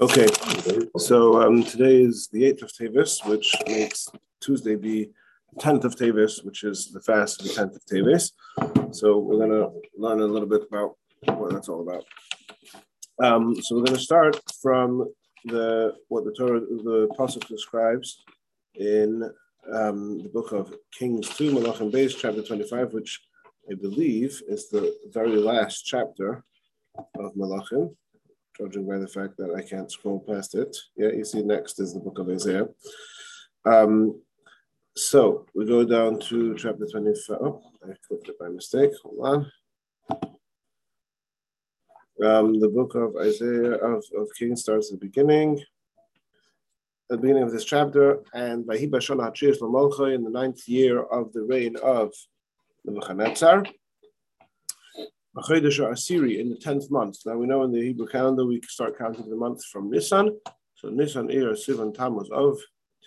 Okay, so um, today is the 8th of Tevis, which makes Tuesday be the 10th of Tevis, which is the fast of the 10th of Tevis. So we're going to learn a little bit about what that's all about. Um, so we're going to start from the what the Torah, the Pasuk describes in um, the book of Kings 2, Malachim Beis, chapter 25, which I believe is the very last chapter of Malachim judging by the fact that I can't scroll past it. Yeah, you see next is the book of Isaiah. Um, so we go down to chapter 25. Oh, I clicked it by mistake. Hold on. Um, the book of Isaiah of, of King starts at the beginning. At the beginning of this chapter, and by in the ninth year of the reign of Nebuchadnezzar. Machodesh Asiri in the tenth month. Now we know in the Hebrew calendar we start counting the months from Nisan. So Nisan, Iyar, Sivan, Tammuz, Of,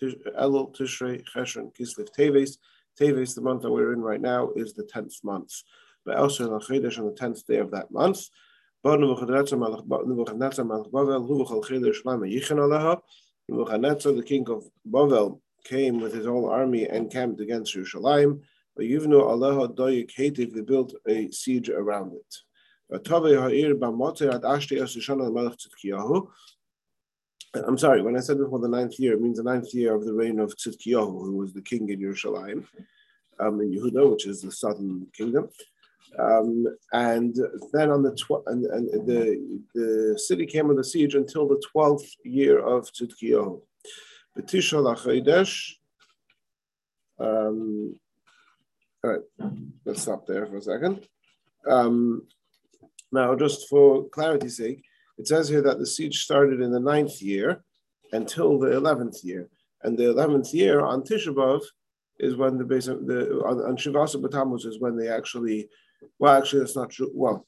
Elul, Tishrei, Cheshvan, Kislev, Teves. Teves, the month that we're in right now, is the tenth month. But also in Chodesh on the tenth day of that month. Nebuchadnezzar, the king of Bavel, came with his whole army and camped against Yerushalayim. Yivnu Allah Doyik Hativ, they built a siege around it. I'm sorry, when I said before the ninth year, it means the ninth year of the reign of Tzidkiyahu, who was the king in Yerushalayim, um, in Yehuda, which is the southern kingdom. Um, and then on the tw- and, and, the the city came under siege until the twelfth year of Tzidkiyahu. Um, let's stop there for a second. Um, now, just for clarity's sake, it says here that the siege started in the ninth year until the eleventh year, and the eleventh year on Tisha B'av is when the base the on, on Shivasa B'Tammuz is when they actually, well, actually that's not true. Well,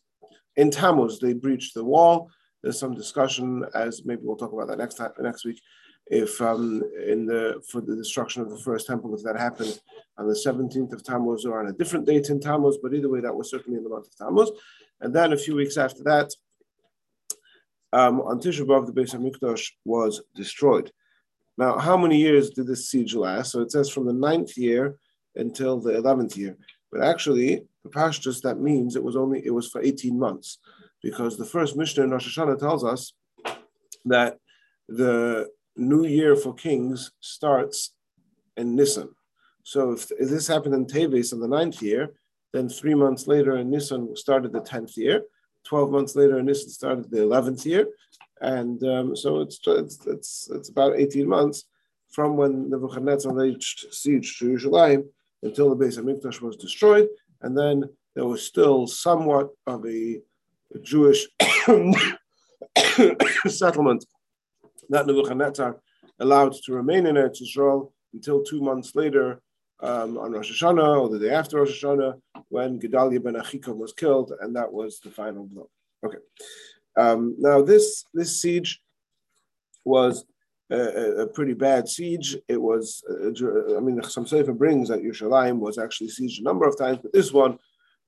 in Tammuz they breached the wall. There's some discussion, as maybe we'll talk about that next time next week if um, in the for the destruction of the first temple, if that happened on the 17th of Tammuz or on a different date in Tammuz, but either way, that was certainly in the month of Tammuz. And then a few weeks after that, um, on Tisha B'av, the Beis Hamikdash was destroyed. Now, how many years did this siege last? So it says from the ninth year until the 11th year. But actually, the pashtus, that means it was only, it was for 18 months. Because the first Mishnah in Rosh Hashanah tells us that the new year for kings starts in Nisan. So if, if this happened in Teves in the ninth year, then three months later in Nisan started the tenth year. Twelve months later in Nisan started the eleventh year, and um, so it's, it's it's it's about eighteen months from when Nebuchadnezzar reached siege to Jerusalem until the base of Mikdash was destroyed, and then there was still somewhat of a Jewish settlement that Nebuchadnezzar allowed to remain in Eretz Yisrael until two months later um, on Rosh Hashanah or the day after Rosh Hashanah when Gedaliah ben Achikam was killed, and that was the final blow. Okay. Um, now this this siege was a, a, pretty bad siege. It was, uh, I mean, some Sefer brings that Yerushalayim was actually sieged a number of times, but this one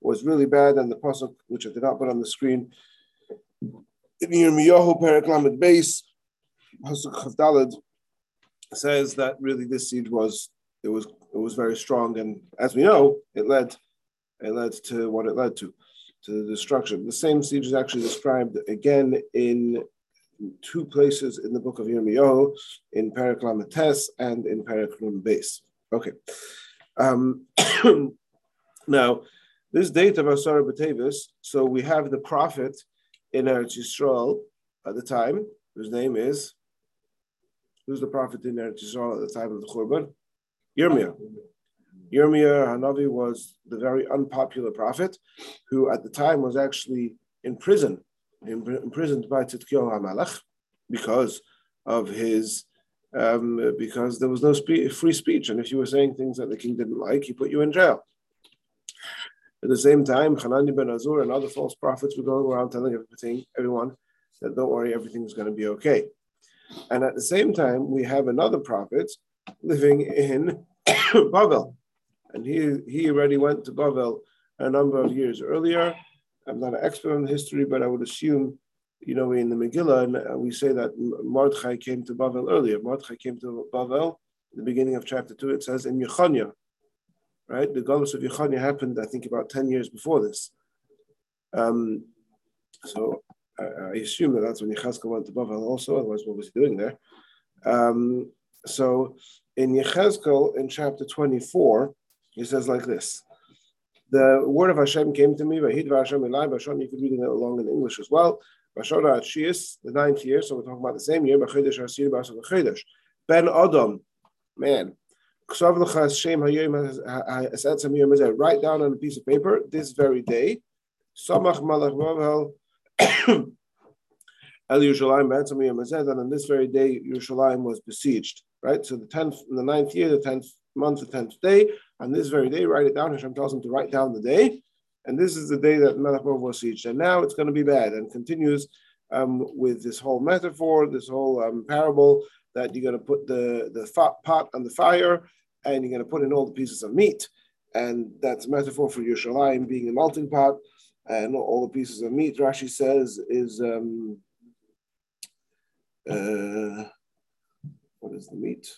was really bad. And the pasuk, which I did not put on the screen, in Yirmiyahu Perak Lamed Beis, Pasuk Chavdalad says that really this siege was it was it was very strong, and as we know, it led it led to what it led to, to the destruction. The same siege is actually described again in two places in the book of Yirmiyahu, in Paraklamates and in Paraklam Base. Okay. Um, now, this date of Asara Batavis, so we have the prophet in Eretz Yisrael at the time, whose name is Who's the prophet in Eretz Yisrael at the time of the Churban? Yirmiyah. Yirmiyah Hanavi was the very unpopular prophet who at the time was actually in prison, imprisoned by Tzidkiyahu HaMelech because of his, um, because there was no spe- free speech. And if you were saying things that the king didn't like, he put you in jail. At the same time, Hanani ben Azur and other false prophets were going around telling everything, everyone that don't worry, everything's going to be okay. And at the same time, we have another prophet living in Bavel. And he, he already went to Bavel a number of years earlier. I'm not an expert on history, but I would assume you know, in the Megillah, and uh, we say that Mordechai came to Bavel earlier. Mordechai came to Bavel in the beginning of chapter two. It says in Yechonia, right? The Galus of Yechonia happened, I think, about 10 years before this. Um, so I, I, assume that that's when Yechezkel went to Bavel also, otherwise, what was he doing there? Um, so in Yechezkel, in chapter 24, he says like this. The word of Hashem came to me, Vahid Hashem Elai, you could read it along in English as well. Bashon Shias, the ninth year, so we're talking about the same year, Bachedesh Asir Basar Ben Adam, man, Write down on a piece of paper this very day. Samach Malach Bavel El Yerushalayim and on this very day Yerushalayim was besieged. Right? So the tenth in the ninth year, the tenth month, the tenth day, on this very day, write it down. Hashem tells him to write down the day. And this is the day that Melech was besieged. And now it's going to be bad and continues um, with this whole metaphor, this whole um, parable that you're going to put the, the pot on the fire and you're going to put in all the pieces of meat. And that's a metaphor for Yerushalayim being a melting pot. And all the pieces of meat, Rashi says, is um, uh, what is the meat?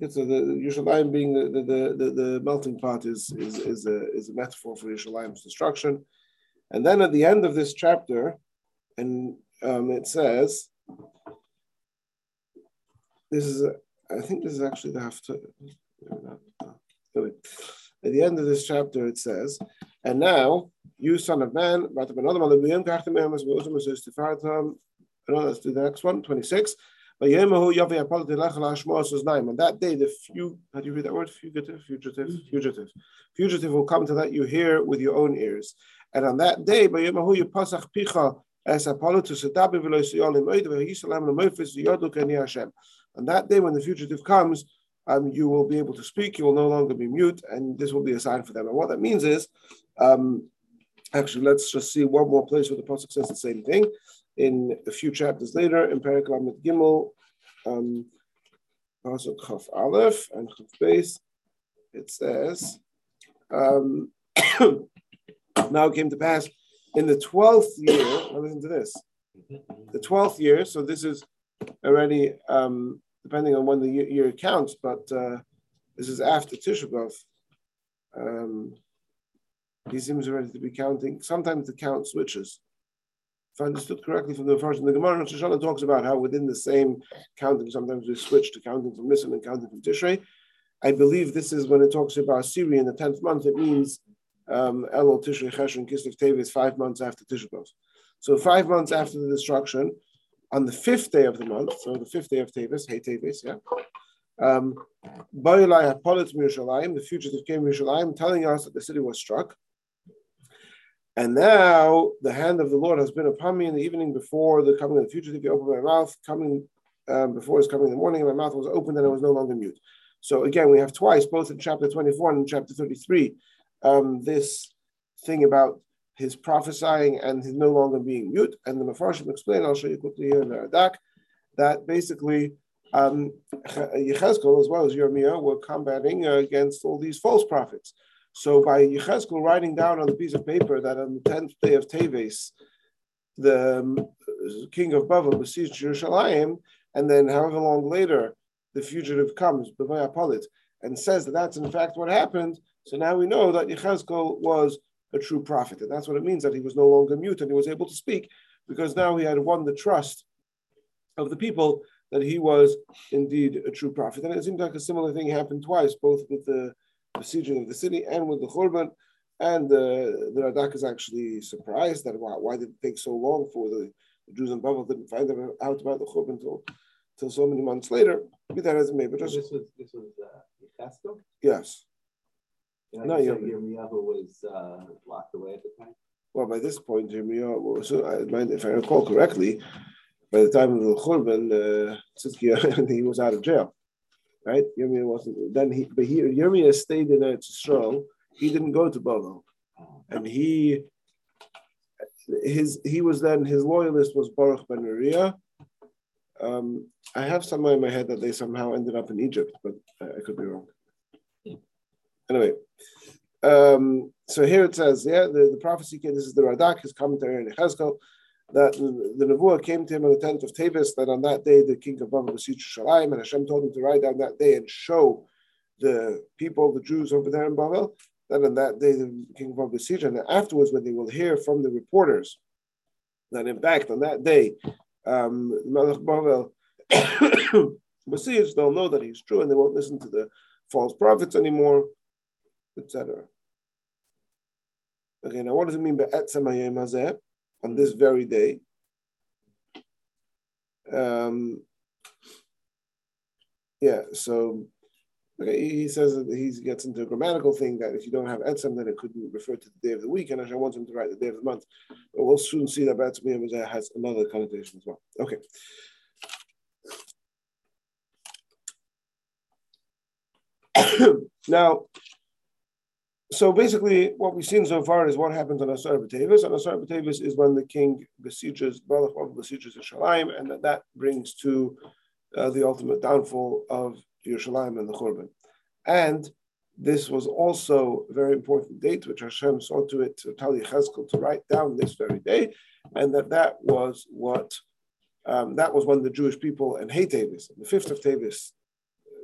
It's a, the Yerushalayim being the, the, the, the, melting pot is, is, is, a, is a metaphor for Yerushalayim's destruction. And then at the end of this chapter, and um, it says, this is a, I think this is actually the haftarah. At the end of this chapter, it says, "And now, you son of man, another let's do the next one, 26. On that day, the few, how do you read that word? Fugitive, fugitive, fugitive. Fugitive will come to let you hear with your own ears. And on that day, you pasach picha as Apollo to Sadabi Hashem. On that day, when the fugitive comes, um, you will be able to speak. You will no longer be mute, and this will be a sign for them. And what that means is, um, actually, let's just see one more place where the pasuk says the same thing. In a few chapters later, in Lamed Gimel, um, pasuk Chaf Aleph and Chaf Beis, it says, um, "Now came to pass in the twelfth year." Listen to this. The twelfth year. So this is already um, depending on when the year, year counts, but uh, this is after Tisha B'Av. Um, he seems ready to be counting. Sometimes the count switches. If I understood correctly from the version, the Gemara in Shoshana talks about how within the same counting, sometimes we switch to counting from Nisan and counting from Tishrei. I believe this is when it talks about Syria in the 10th month, it means um, Elul, Tishrei, Chesh, and Kislev Tevis, five months after Tisha B'Av. So five months after the destruction, on the fifth day of the month, so the fifth day of Tevis, Hey Tevis, yeah. Um, the fugitive came to Yerushalayim, telling us that the city was struck. And now the hand of the Lord has been upon me in the evening before the coming of the fugitive. He opened my mouth, coming um, before his coming in the morning, and my mouth was opened and I was no longer mute. So again, we have twice, both in chapter 24 and chapter 33, um, this thing about his prophesying and his no longer being mute. And the Mefarshim explain, I'll show you quickly here in the Radak, that basically um, Yechezkel as well as Yirmiyah were combating uh, against all these false prophets. So by Yechezkel writing down on a piece of paper that on the 10th day of Teves, the um, king of Babel besieged Jerusalem, and then however long later, the fugitive comes, Bavayapolit, and says that that's in fact what happened. So now we know that Yechezkel was a true prophet. And that's what it means that he was no longer mute and he was able to speak because now he had won the trust of the people that he was indeed a true prophet. And it seems like a similar thing happened twice, both with the besieging of the city and with the Khurban. And uh, the Radak is actually surprised that why, why did it take so long for the, the Jews in Babel didn't find out about the Khurban until, until so many months later. Be that as it may, but just this was this was uh, Yes. And no, Yirmiyahu was uh, locked away at the time. Well, by this point, Yirmiyahu, so I, if I recall correctly, by the time of the Churban, uh, he was out of jail, right? Yirmiyah wasn't. Then he, but he, Yirmiyah stayed in Eretz Yisrael. He didn't go to Bono, and he, his, he was then his loyalist was Baruch ben Uriah. Um, I have somewhere in my head that they somehow ended up in Egypt, but I, I could be wrong. Anyway, um, so here it says, yeah, the, the prophecy, this is the Radak, his commentary in Chazkel, that the Nevuah came to him on the 10th of Tevis, that on that day the king of Babel was Shalim, and Hashem told him to ride down that day and show the people, the Jews over there in Babel, that on that day the king of Babel besieged, and afterwards when they will hear from the reporters that in fact on that day um, Melech Babel besieged, they'll know that he's true and they won't listen to the false prophets anymore, etc. Okay, now what does it mean by Etzem Hayem on this very day? Um, yeah, so okay, he says that he gets into a grammatical thing that if you don't have etzem, then it couldn't refer to the day of the week, and Hashem wants him to write the day of the month. But we'll soon see that Etzem has another connotation as well. Okay. now, so basically, what we've seen so far is what happens on Asar B'Tevis. And Asar B'Tevis is when the king besieges, Balach besieges Yerushalayim, and that, that brings to uh, the ultimate downfall of Yerushalayim and the Churban. And this was also a very important date, which Hashem saw to it to tell Yechezkel to write down this very day, and that that was what um, that was when the Jewish people and Hey Tevis, the fifth of Tevis,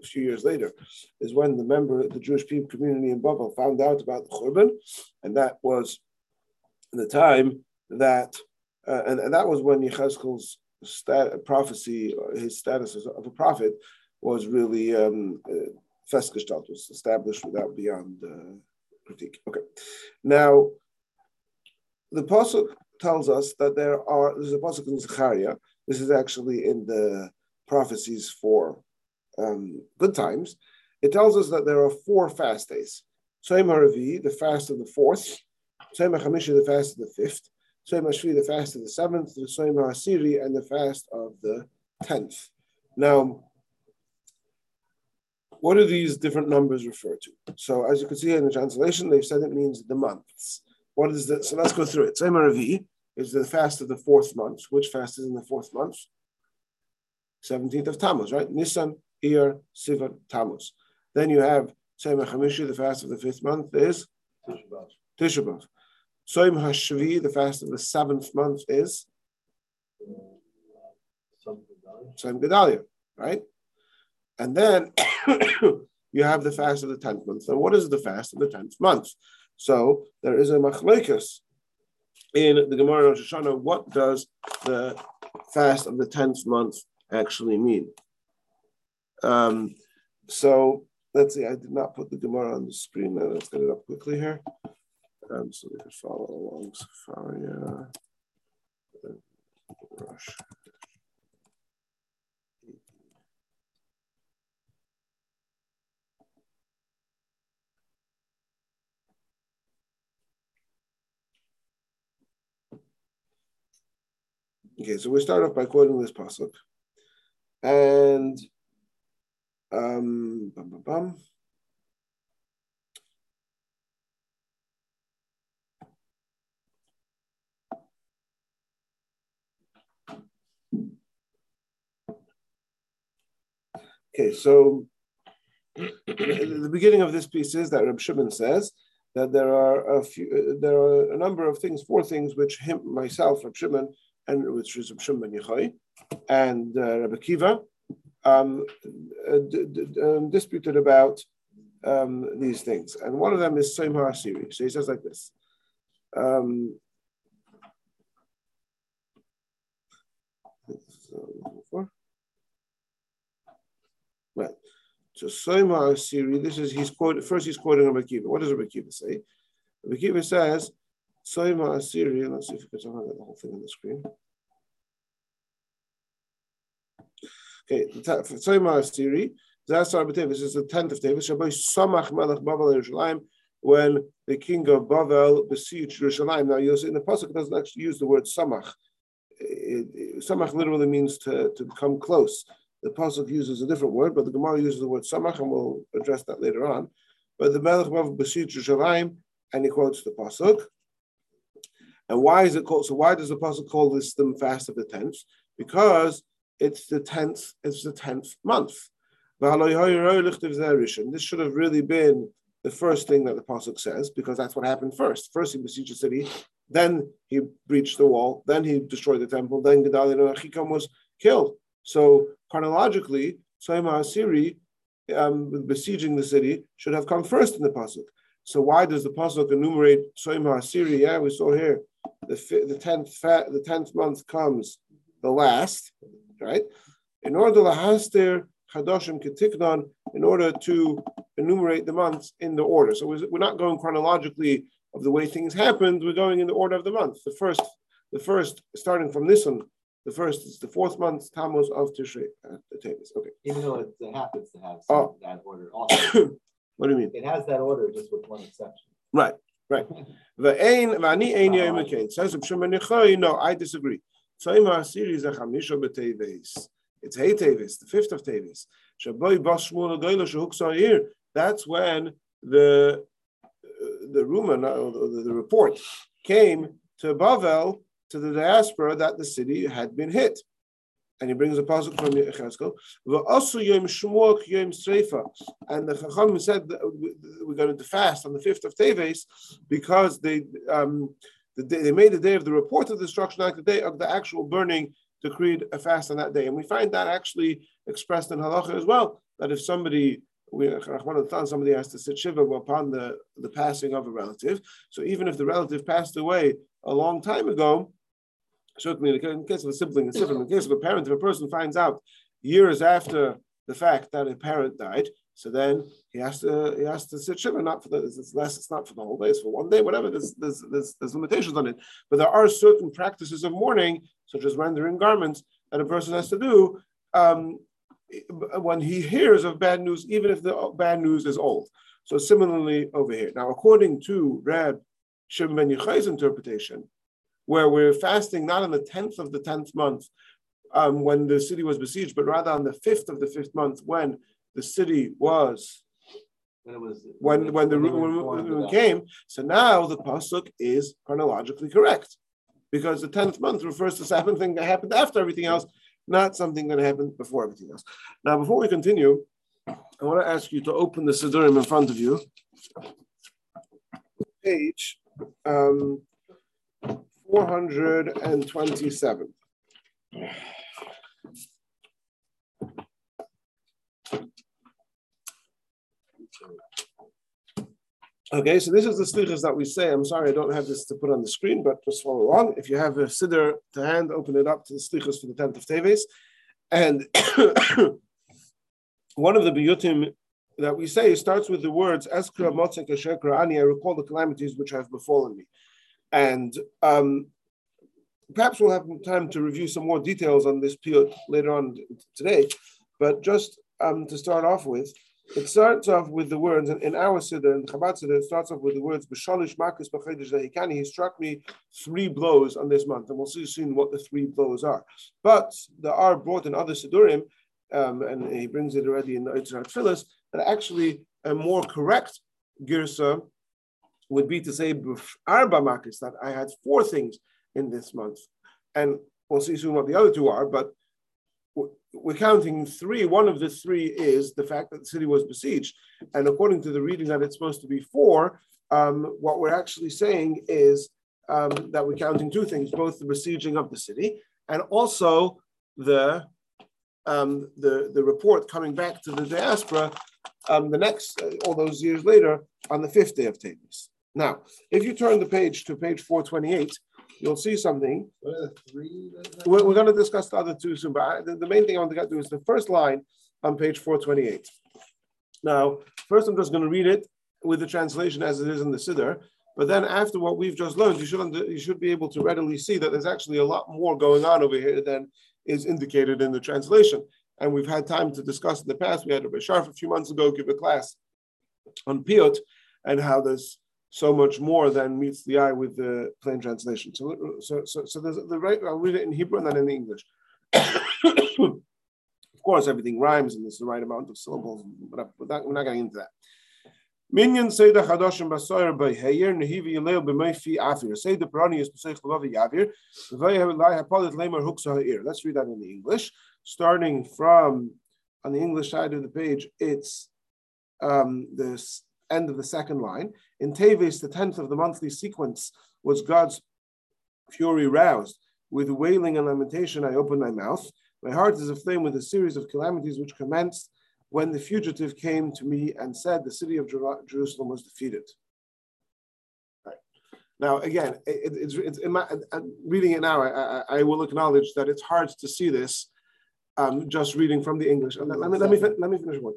a few years later, is when the member, of the Jewish people community in Babel found out about the Churban, and that was the time that, uh, and, and that was when Yechezkel's stat, prophecy, his status of a prophet, was really um, uh, was established without beyond uh, critique. Okay, now the pasuk tells us that there are. There's a pasuk in Zechariah. This is actually in the prophecies for um, good times, it tells us that there are four fast days. Tzom HaRavi, the fast of the fourth, HaChamishi, the fast of the fifth, HaShvi, the fast of the seventh, the HaSiri, and the fast of the tenth. Now, what do these different numbers refer to? So, as you can see in the translation, they've said it means the months. What is that? So let's go through it. Tzom HaRavi is the fast of the fourth month. Which fast is in the fourth month? 17th of Tammuz, right? Nisan, Iyar, Sivan, Tammuz. Then you have Tzom HaChamishi, the fast of the fifth month is Tisha B'Av. Tzom HaShvi, the fast of the seventh month is Tzom Gedalia, right? And then you have the fast of the tenth month. So what is the fast of the tenth month? So there is a machlekas in the Gemara Rosh Hashanah. What does the fast of the tenth month actually mean? Um, so let's see, I did not put the Gemara on the screen. Let's get it up quickly here. Um, so we can follow along Sefaria. Rush. Okay, so we start off by quoting this pasuk, and um, bum, bum, bum. Okay, so the beginning of this piece is that Reb Shimon says that there are a few, there are a number of things, four things which him, myself, Reb Shimon, and which is Reb Shimon Yochai, and uh, Rabbi Akiva, um, uh, um, disputed about um, these things. And one of them is Tzom HaSiri. So he says like this. Um, right. So Tzom HaSiri, this is, he's quoted, first he's quoting Rabbi Akiva. What does Rabbi say? Rabbi says, Tzom HaSiri, let's see if we can get the whole thing on the screen. Okay, Tzayma Siri, Zasar B'Tevis is the tenth of Tevis. Shabbai Samach Melech Bavel Yerushalayim when the king of Bavel besieged Yerushalayim. Now you'll see in the pasuk doesn't actually use the word Samach. samach literally means to, to come close. The pasuk uses a different word, but the Gemara uses the word Samach, and we'll address that later on. But the Melech Bavel besieged Yerushalayim, and he quotes the pasuk. And why is it called? So why does the pasuk call this the fast of the tenth? Because it's the tenth, it's the tenth month. This should have really been the first thing that the pasuk says because that's what happened first. First, he besieged the city, then he breached the wall, then he destroyed the temple, then Gedaliah Achikam was killed. So chronologically, Soima Asiri, um, besieging the city, should have come first in the pasuk. So why does the pasuk enumerate Soima Asiri? Yeah, we saw here the the tenth the tenth month comes the last, right? In order to haster Chadoshim Ketiknon in order to enumerate the months in the order. So we're not going chronologically of the way things happened. We're going in the order of the month. The first, the first, starting from this one, the first is the fourth month, Tammuz of Tishrei. Uh, okay. Even though it, happens to have oh. that order also. what do you mean? It has that order just with one exception. Right, right. The ain vani ain yoim Says Shimon No, I disagree. Tzayma series a chamisha b'teves. It's Hey Tevis, the fifth of Tevis. That's when the the rumor, the, the report came to Bavel, to the diaspora, that the city had been hit. And he brings a pasuk from Yechezkel. And the Chacham said we're going to fast on the fifth of Teves because they um, the day, they made the day of the report of destruction like the day of the actual burning decreed a fast on that day. And we find that actually expressed in halacha as well, that if somebody we somebody has to sit shiva upon the, the passing of a relative. So even if the relative passed away a long time ago, certainly in case of a sibling, it's different. In case of a parent, if a person finds out years after the fact that a parent died, so then he has to he has to sit shiva, not for the it's less, it's not for the whole day, it's for one day, whatever. There's, there's there's there's limitations on it. But there are certain practices of mourning, such as rendering garments, that a person has to do um, when he hears of bad news, even if the bad news is old. So similarly over here. Now, according to Rab Shimon Ben Yochai's interpretation, where we're fasting not on the tenth of the tenth month um, when the city was besieged, but rather on the fifth of the fifth month when the city was when it was when when the when, came. So now the pasuk is chronologically correct because the tenth month refers to something that happened after everything else, not something that happened before everything else. Now, before we continue, I want to ask you to open the Siddurim in front of you. Page um, 427. Okay, so this is the slichas that we say. I'm sorry I don't have this to put on the screen, but just follow along. If you have a siddur to hand, open it up to the slichas for the 10th of Teves. And one of the piyutim that we say starts with the words, Eskra motzek ashekra ani, I recall the calamities which have befallen me. And um, perhaps we'll have time to review some more details on this piyut later on today. But just um, to start off with, it starts off with the words, in, our Siddur, in Chabad Siddur, it starts off with the words, B'shalish makas b'chedesh lehikani, he struck me three blows on this month, and we'll see soon what the three blows are. But there are brought in other Siddurim, um, and he brings it already in the Eitzrat Phyllis, that actually a more correct girsa would be to say arba makas, that I had four things in this month. And we'll see soon what the other two are, but we're counting three. One of the three is the fact that the city was besieged. And according to the reading that it's supposed to be four, um, what we're actually saying is um, that we're counting two things, both the besieging of the city and also the um, the, the report coming back to the diaspora um, the next, uh, all those years later, on the fifth day of Tavis. Now, if you turn the page to page 428, you'll see something. We're, we're going to discuss the other two soon, but I, the, the, main thing I want to get to is the first line on page 428. Now, first I'm just going to read it with the translation as it is in the Siddur, but then after what we've just learned, you should, under, you should be able to readily see that there's actually a lot more going on over here than is indicated in the translation. And we've had time to discuss in the past. We had a Sharf a few months ago give a class on Piyut and how there's so much more than meets the eye with the plain translation. So, so, so, so there's the right. I'll read it in Hebrew and then in English. of course, everything rhymes and there's the right amount of syllables, but we're not, getting into that. Minyan say the Chadoshim Basoyer by Heyer Nehivi Yaleo b'Meifi Afir. Say the Parani is Pesach Lavavi Yavir. V'Vayhavilai Hapolit Lemer Huksa Ha'ir. Let's read that in the English. Starting from on the English side of the page, it's um, this end of the second line. In Teves, the tenth of the monthly sequence was God's fury roused. With wailing and lamentation, I opened my mouth. My heart is aflame with a series of calamities which commenced when the fugitive came to me and said, The city of Jer- Jerusalem was defeated. Now, again, it, it's, it's reading it now. I, I, I, will acknowledge that it's hard to see this um, just reading from the English. Let, me, let, me, let me finish one.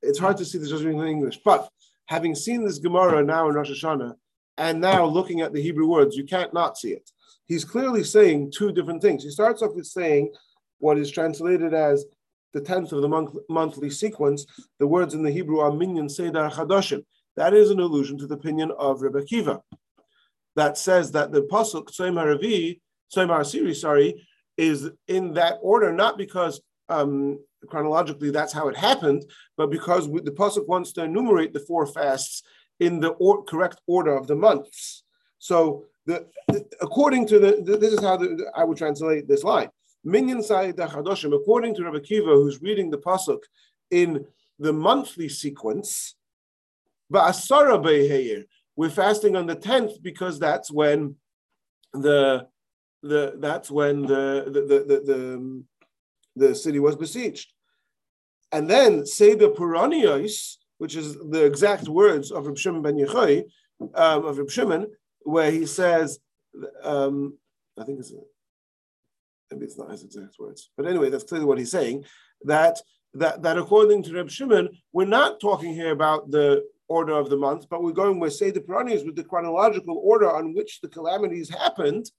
It's hard to see this just reading from English, but having seen this Gemara now in Rosh Hashanah and now looking at the Hebrew words, you can't not see it. He's clearly saying two different things. He starts off with saying what is translated as the 10th of the month, monthly sequence. The words in the Hebrew are minyan sedar chadoshim. That is an allusion to the opinion of Rebbe Akiva that says that the pasuk Tzoyim Haravi, Tzoyim Harasiri, sorry, is in that order, not because um, chronologically that's how it happened, but because the pasuk wants to enumerate the four fasts in the or, correct order of the months. So, the, according to the, this is how the, I would translate this line. Minyan Chadoshim, according to Rabbi Akiva, who's reading the pasuk in the monthly sequence, Ba'asara Be'heir, we're fasting on the tenth because that's when the the that's when the the the, the, the, the city was besieged. And then say the Puranios, which is the exact words of Reb Shimon ben Yochai, um, of Reb Shimon, where he says, um, I think it's maybe it's not his exact words, but anyway, that's clearly what he's saying. That that that according to Reb Shimon, we're not talking here about the order of the month, but we're going with say the Puranios with the chronological order on which the calamities happened.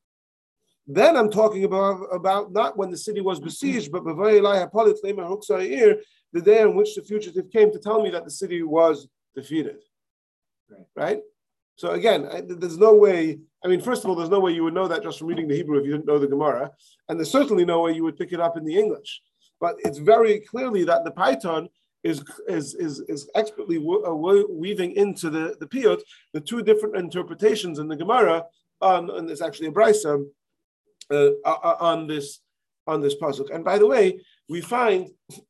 Then I'm talking about, about not when the city was besieged, but the day on which the fugitive came to tell me that the city was defeated. Right? right? So again, I, there's no way. I mean, first of all, there's no way you would know that just from reading the Hebrew if you didn't know the Gemara, and there's certainly no way you would pick it up in the English. But it's very clearly that the paytan is is is, is expertly uh, weaving into the the piyut the two different interpretations in the Gemara on, and it's actually a brisa uh, on this on this pasuk. And by the way, we find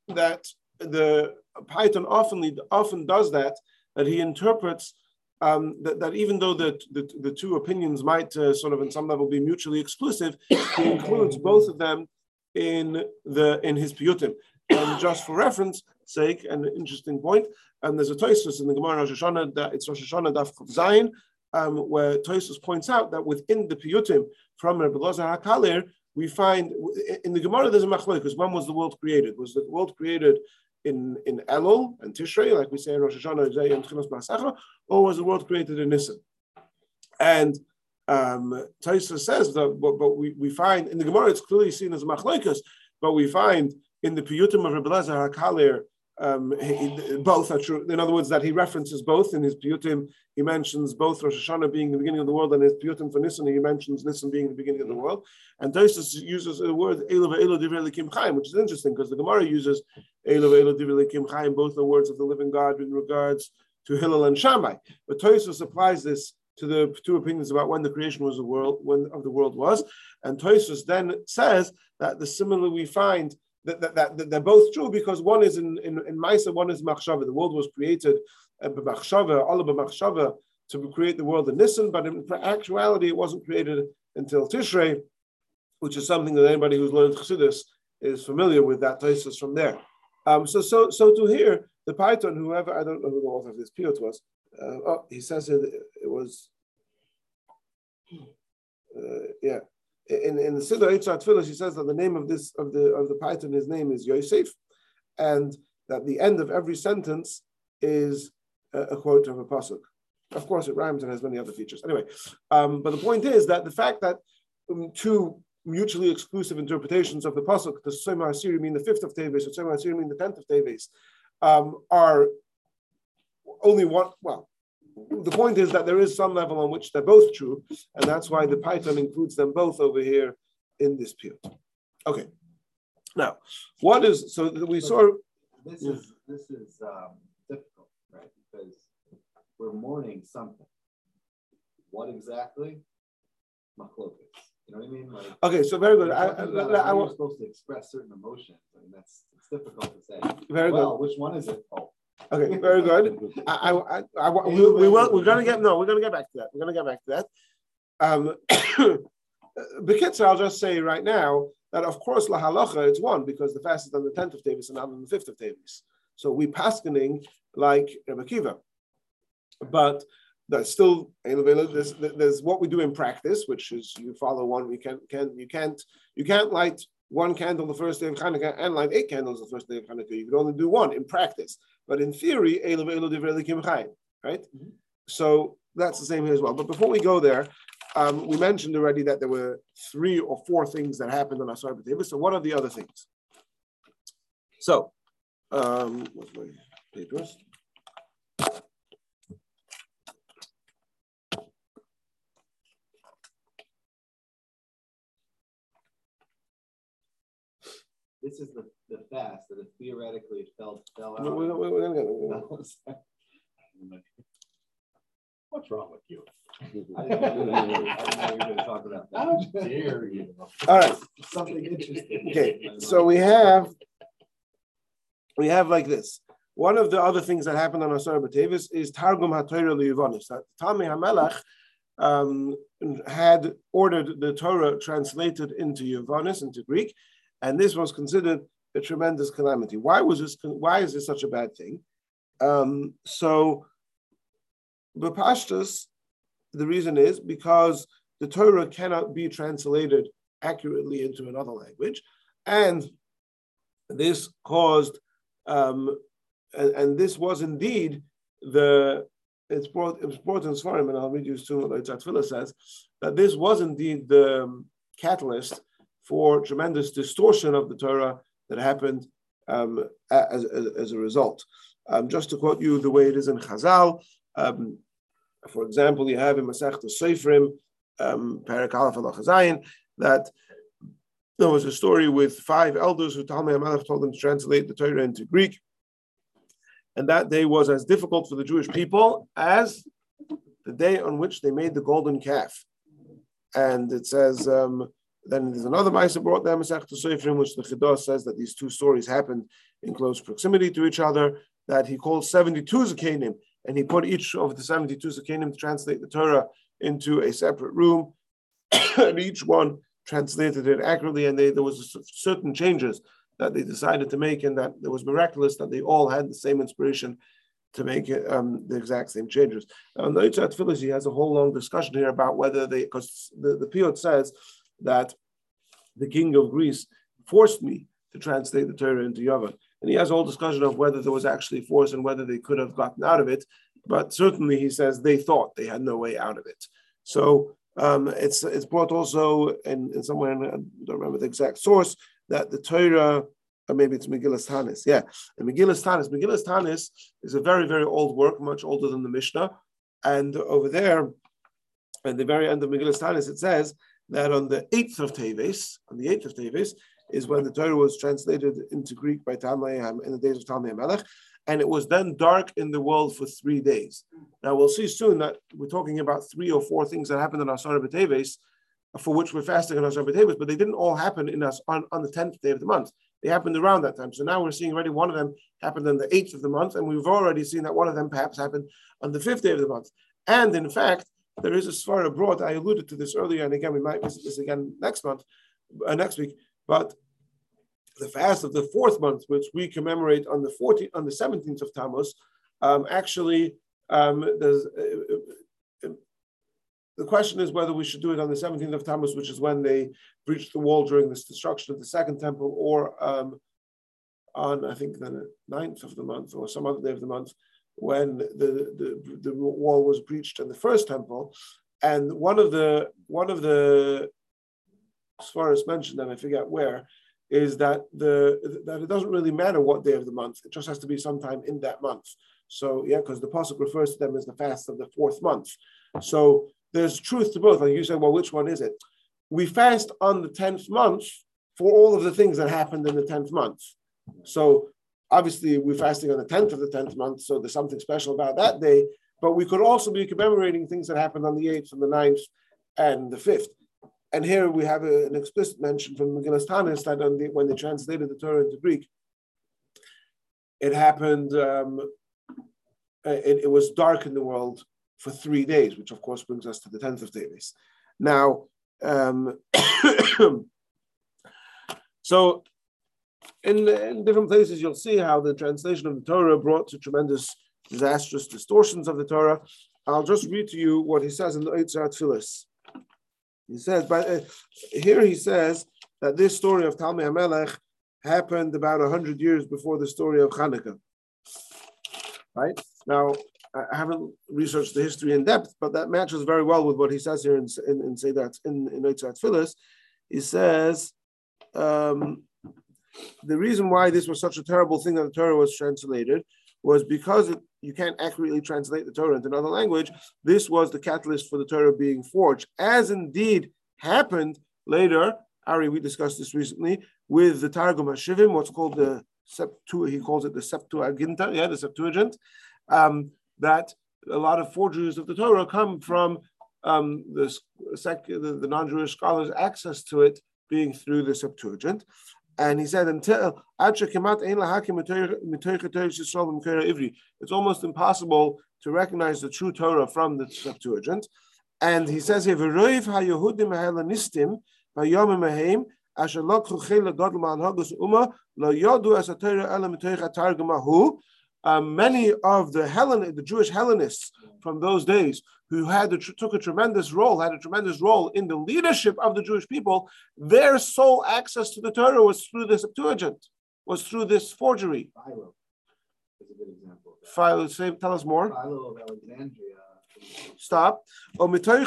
that the paytan often often does that. That he interprets um, that, that, even though the, the, the two opinions might uh, sort of in some level be mutually exclusive, he includes both of them in the in his piyutim. And just for reference sake, an interesting point, and there's a Toysus in the Gemara Rosh Hashanah that it's Rosh Hashanah Daf Zayin, um, where Toysus points out that within the piyutim from Rabbi Lozer HaKalir, we find in the Gemara there's a machlok because when was the world created? Was the world created in in Elul and Tishrei, like we say in Rosh Hashanah, and Tchilas Masacha, or was the world created in Nisan? And um, Taisa says that, but, but, we, we find in the Gemara it's clearly seen as machlokes, but we find in the Piyutim of Rabbi Lezer HaKalir um, he, both are true. In other words, that he references both in his Piyutim. He mentions both Rosh Hashanah being the beginning of the world and his Piyutim for Nisan. He mentions Nisan being the beginning of the world. And Tosis uses the word Elav Elo Divrei Chaim, which is interesting because the Gemara uses Chaim. Both the words of the living God in regards to Hillel and Shammai. But Tosis applies this to the two opinions about when the creation was the world, when of the world was. And Tosis then says that the similar we find that, that, that, they're both true because one is in in, in Maisa, one is Machshava. The world was created uh, Machshava, Allah Machshava, to create the world in Nisan, but in actuality, it wasn't created until Tishrei, which is something that anybody who's learned Chassidus is familiar with that thesis from there. Um, so, so, so to hear the paytan, whoever I don't know who the author of this piyut was. Uh, oh, he says it, it was, uh, yeah, in, in the Siddur Eitzat Tfilah, she says that the name of this of the of the paytan, his name is Yosef, and that the end of every sentence is a, a quote of a pasuk. Of course, it rhymes and has many other features. Anyway, um, but the point is that the fact that um, two mutually exclusive interpretations of the pasuk, the Sema Asiri mean the fifth of Teves, the Sema Asiri mean the tenth of Teves, um, are only one. Well, the point is that there is some level on which they're both true, and that's why the paytan includes them both over here in this period. Okay. Now, what is so we saw? This is this is um, difficult, right? Because we're mourning something. What exactly? Machlokas. You know what I mean? Like, okay, so very good. I, I, I, I was supposed to express certain emotions, and that's it's difficult to say. Very well, good. Which one is it? Oh, Okay, very good. I, I, I, we, we will, we're going to get no, we're going to get back to that. We're going to get back to that. Um, Bekitzer, I'll just say right now that of course la halacha it's one because the fast is on the tenth of Tavis and not on the fifth of Tavis. So we paskening like Rebbe Akiva, but that's still there's, there's what we do in practice, which is you follow one. You can can you can't you can't light one candle the first day of Hanukkah and light eight candles the first day of Hanukkah. You can only do one in practice, but in theory, right? Mm-hmm. So that's the same here as well. But before we go there, um, we mentioned already that there were three or four things that happened on Asar B'Teva. So what are the other things? So, um, what's my papers? This is the, the fast that it theoretically fell fell out. We're, we're, we're gonna get What's wrong with you? I didn't know you were going to talk about that. How dare you? All right. Something interesting. Okay, so we have we have like this. One of the other things that happened on Asar B'Tevis is Targum HaTorah Liyuvanis. That Talmai HaMelech um, had ordered the Torah translated into Yuvanis, into Greek, and this was considered a tremendous calamity. Why was this? Why is this such a bad thing? Um, so, Bapashtas, the reason is because the Torah cannot be translated accurately into another language, and this caused, um, and, and, this was indeed the. It's brought. It's brought in Svarim, and I'll read you soon what Tzatzvila says that this was indeed the um, catalyst for tremendous distortion of the Torah that happened um, as, as, a result. Um, just to quote you the way it is in Chazal, um, for example, you have in Masech Seifrim, um, Parak Aleph that there was a story with five elders who Talmai HaMelech told them to translate the Torah into Greek. And that day was as difficult for the Jewish people as the day on which they made the golden calf. And it says, um, then there's another Maisa brought there, Masech in which the Chidah says that these two stories happened in close proximity to each other, that he called 72 Zakanim, and he put each of the 72 Zakanim to translate the Torah into a separate room, and each one translated it accurately, and they, there was certain changes that they decided to make, and that it was miraculous that they all had the same inspiration to make it, um, the exact same changes. On the Eitzat Phyllis, he has a whole long discussion here about whether they, because the, the Piyot says that the king of Greece forced me to translate the Torah into Yava. And he has a whole discussion of whether there was actually force and whether they could have gotten out of it. But certainly he says they thought they had no way out of it. So um, it's it's brought also in, in somewhere, I don't remember the exact source, that the Torah, or maybe it's Megillas Tanis, yeah, and Megillas Tanis. Megillas Tanis is a very, very old work, much older than the Mishnah. And over there, at the very end of Megillas Tanis, it says that on the 8th of Teves, on the 8th of Teves, is when the Torah was translated into Greek by Talmud in the days of Talmai Melech, and it was then dark in the world for three days. Now we'll see soon that we're talking about three or four things that happened in Asar B'Teves, for which we're fasting on Asar B'Teves, but they didn't all happen in us on, on the 10th day of the month. They happened around that time. So now we're seeing already one of them happened on the 8th of the month, and we've already seen that one of them perhaps happened on the 5th day of the month. And in fact, there is a Svar abroad. I alluded to this earlier, and again, we might visit this again next month, uh, next week. But the fast of the fourth month, which we commemorate on the 14th, on the 17th of Tammuz, um, actually, um, there's, uh, uh, the question is whether we should do it on the 17th of Tammuz, which is when they breached the wall during this destruction of the second temple, or um, on, I think, the 9th of the month or some other day of the month, when the, the, the wall was breached in the first temple. And one of the one of the as far as mentioned, and I forget where, is that the that it doesn't really matter what day of the month; it just has to be sometime in that month. So yeah, because the pasuk refers to them as the fast of the fourth month. So there's truth to both. Like you said, well, which one is it? We fast on the tenth month for all of the things that happened in the tenth month. So obviously we're fasting on the 10th of the 10th month, so there's something special about that day. But we could also be commemorating things that happened on the 8th and the 9th and the 5th. And here we have a, an explicit mention from Megillas Tanis that the, when they translated the Torah into Greek, it happened um, it, it, was dark in the world for three days, which of course brings us to the 10th of Teves. Now, um, so in, in different places, you'll see how the translation of the Torah brought to tremendous disastrous distortions of the Torah. I'll just read to you what he says in the Eitzar Tfilis. He says, but uh, here he says that this story of Talmai HaMelech happened about 100 years before the story of Hanukkah. Right? Now, I haven't researched the history in depth, but that matches very well with what he says here in, in, in say that in, in Eitzat Phyllis. He says, um, the reason why this was such a terrible thing that the Torah was translated was because it, you can't accurately translate the Torah into another language. This was the catalyst for the Torah being forged, as indeed happened later. Ari, we discussed this recently with the Targum Hashivim, what's called the Septu, he calls it the Septuaginta, yeah, the Septuagint, um, that a lot of forgeries of the Torah come from um, the, the, the non-Jewish scholars' access to it being through the Septuagint. And he said, until it's almost impossible to recognize the true Torah from the Septuagint. And he says. Um, many of the Hellen, the Jewish Hellenists from those days, who had a, took a tremendous role, had a tremendous role in the leadership of the Jewish people, their sole access to the Torah was through the Septuagint, was through this forgery. Philo is a good example. Philo, say, tell us more. Philo of Alexandria Stop. Um, I'm going to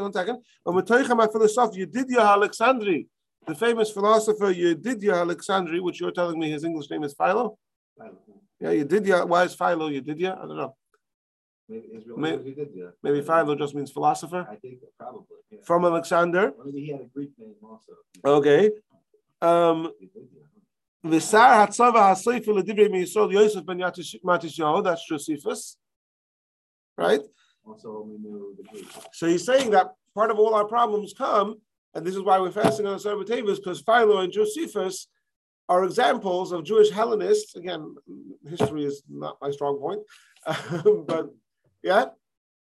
one second. Yedidya Alexandri, the famous philosopher Yedidya Alexandri, which you're telling me his English name is Philo. Philo. Yeah, Yedidya. Why is Philo Yedidya? I don't know. Maybe, maybe, maybe Philo just means philosopher. I think probably. Yeah. From Alexander. Maybe he had a Greek name also. Okay. Um, Visar Hatzava Hasleifel Ledivre Yisrael Yosef ben Matisyahu. That's Josephus right? Also, we knew the Greek. So he's saying that part of all our problems come, and this is why we're fasting on Sabbath because Philo and Josephus are examples of Jewish Hellenists. Again, history is not my strong point, but yeah.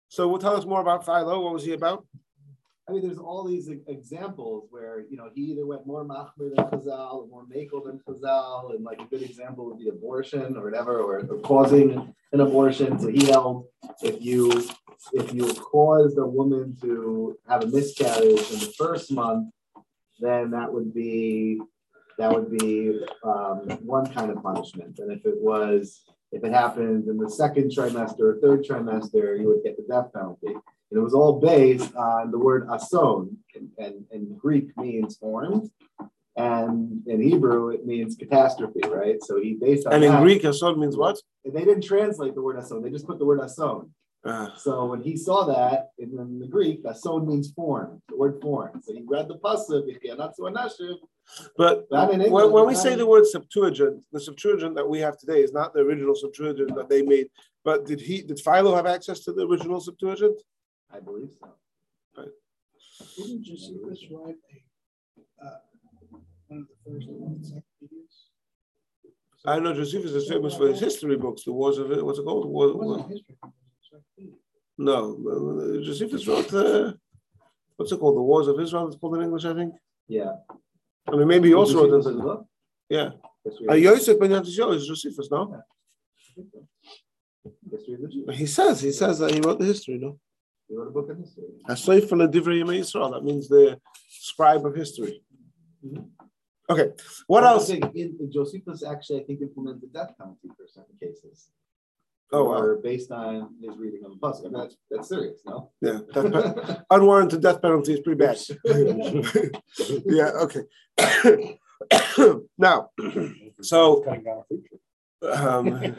So we'll tell us more about Philo. What was he about? I mean, there's all these examples where you know he either went more machmir than Chazal or more makel than Chazal, and like a good example would be abortion or whatever, or, or causing an abortion. So he held if you if you caused a woman to have a miscarriage in the first month, then that would be that would be um, one kind of punishment, and if it was if it happened in the second trimester or third trimester, you would get the death penalty. And it was all based on the word ason, and, and, and Greek means formed, and in Hebrew it means catastrophe, right? So he based on And in Greek, ason means what? They didn't translate the word ason; they just put the word ason. Uh, so when he saw that in, in the Greek, that ason means formed, the word formed. So he read the pasuk, but English, when, when, we say the word Septuagint, the Septuagint that we have today is not the original Septuagint that they made. But did he? Did Philo have access to the original Septuagint? I believe so. Right. Didn't Josephus write a, uh, one of the first encyclopedias? I know Josephus is famous for his history books. The Wars of it. What's it called? War, War. No, Josephus wrote. Uh, what's it called? The Wars of Israel. It's called in English, I think. Yeah. I mean, maybe he also wrote it. As well? Yeah. Uh, Yosef ben Yatisho is Josephus, no? He says he says that he wrote the history, no? He wrote a book of history. That means the scribe of history. Mm-hmm. Okay, what else? In, Josephus actually, I think, implemented the death penalty for certain cases. Oh, wow. based on his reading of the bus. I mean, that's, that's serious, no? Yeah, death unwarranted death penalty is pretty bad. yeah, okay. now, so um,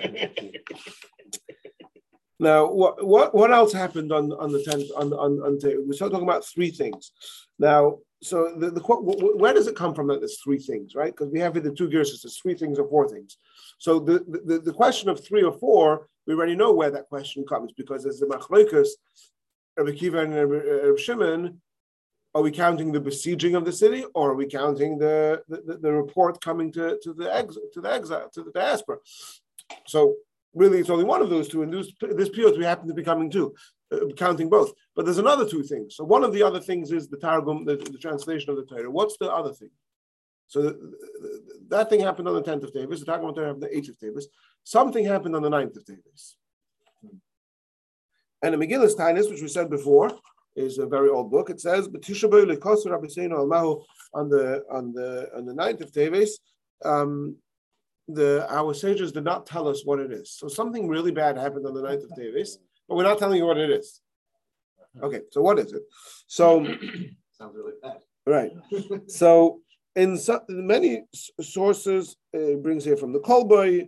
now, what, what what else happened on on the tenth on on on we're still talking about three things. Now, so the, the where does it come from that there's three things, right? Because we have here the two gears, there's three things or four things. So the, the the question of three or four, we already know where that question comes because there's the machlokas, Rabbi Akiva and Rabbi Shimon. Are we counting the besieging of the city, or are we counting the the, the report coming to, to the exile to the exile to the diaspora? So really it's only one of those two, and this, this period we happen to be coming to, uh, counting both. But there's another two things. So one of the other things is the Targum, the, the translation of the Torah. What's the other thing? So the, the, that thing happened on the 10th of Tavis, the Targum of Torah happened on the 8th of Tavis. Something happened on the 9th of Tavis. And the Megillus Tainis, which we said before, is a very old book. It says, on the on the on the 9th of Tavis, um, the our sages did not tell us what it is. So something really bad happened on the 9th of Davis, but we're not telling you what it is. Okay, so what is it? So sounds really bad. Right. so in, in many sources, it brings here from the Kol Bo,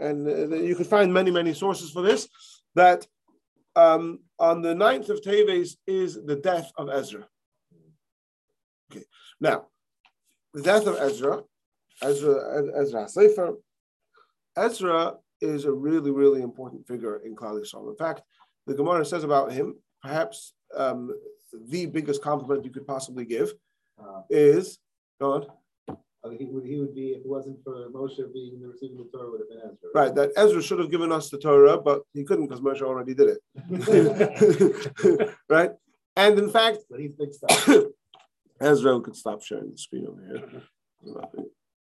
and uh, you can find many, many sources for this, that um, on the 9th of Teves is the death of Ezra. Okay, now, the death of Ezra Ezra, Ezra Sefer. Ezra is a really, really important figure in Klal Yisrael. In fact, the Gemara says about him, perhaps um, the biggest compliment you could possibly give uh, is, go on. He would, he would be, if it wasn't for Moshe being the receiving the Torah, would have been Ezra. Right, that Ezra should have given us the Torah, but he couldn't because Moshe already did it. right? And in fact, but he's big stuff. Ezra could stop sharing the screen over here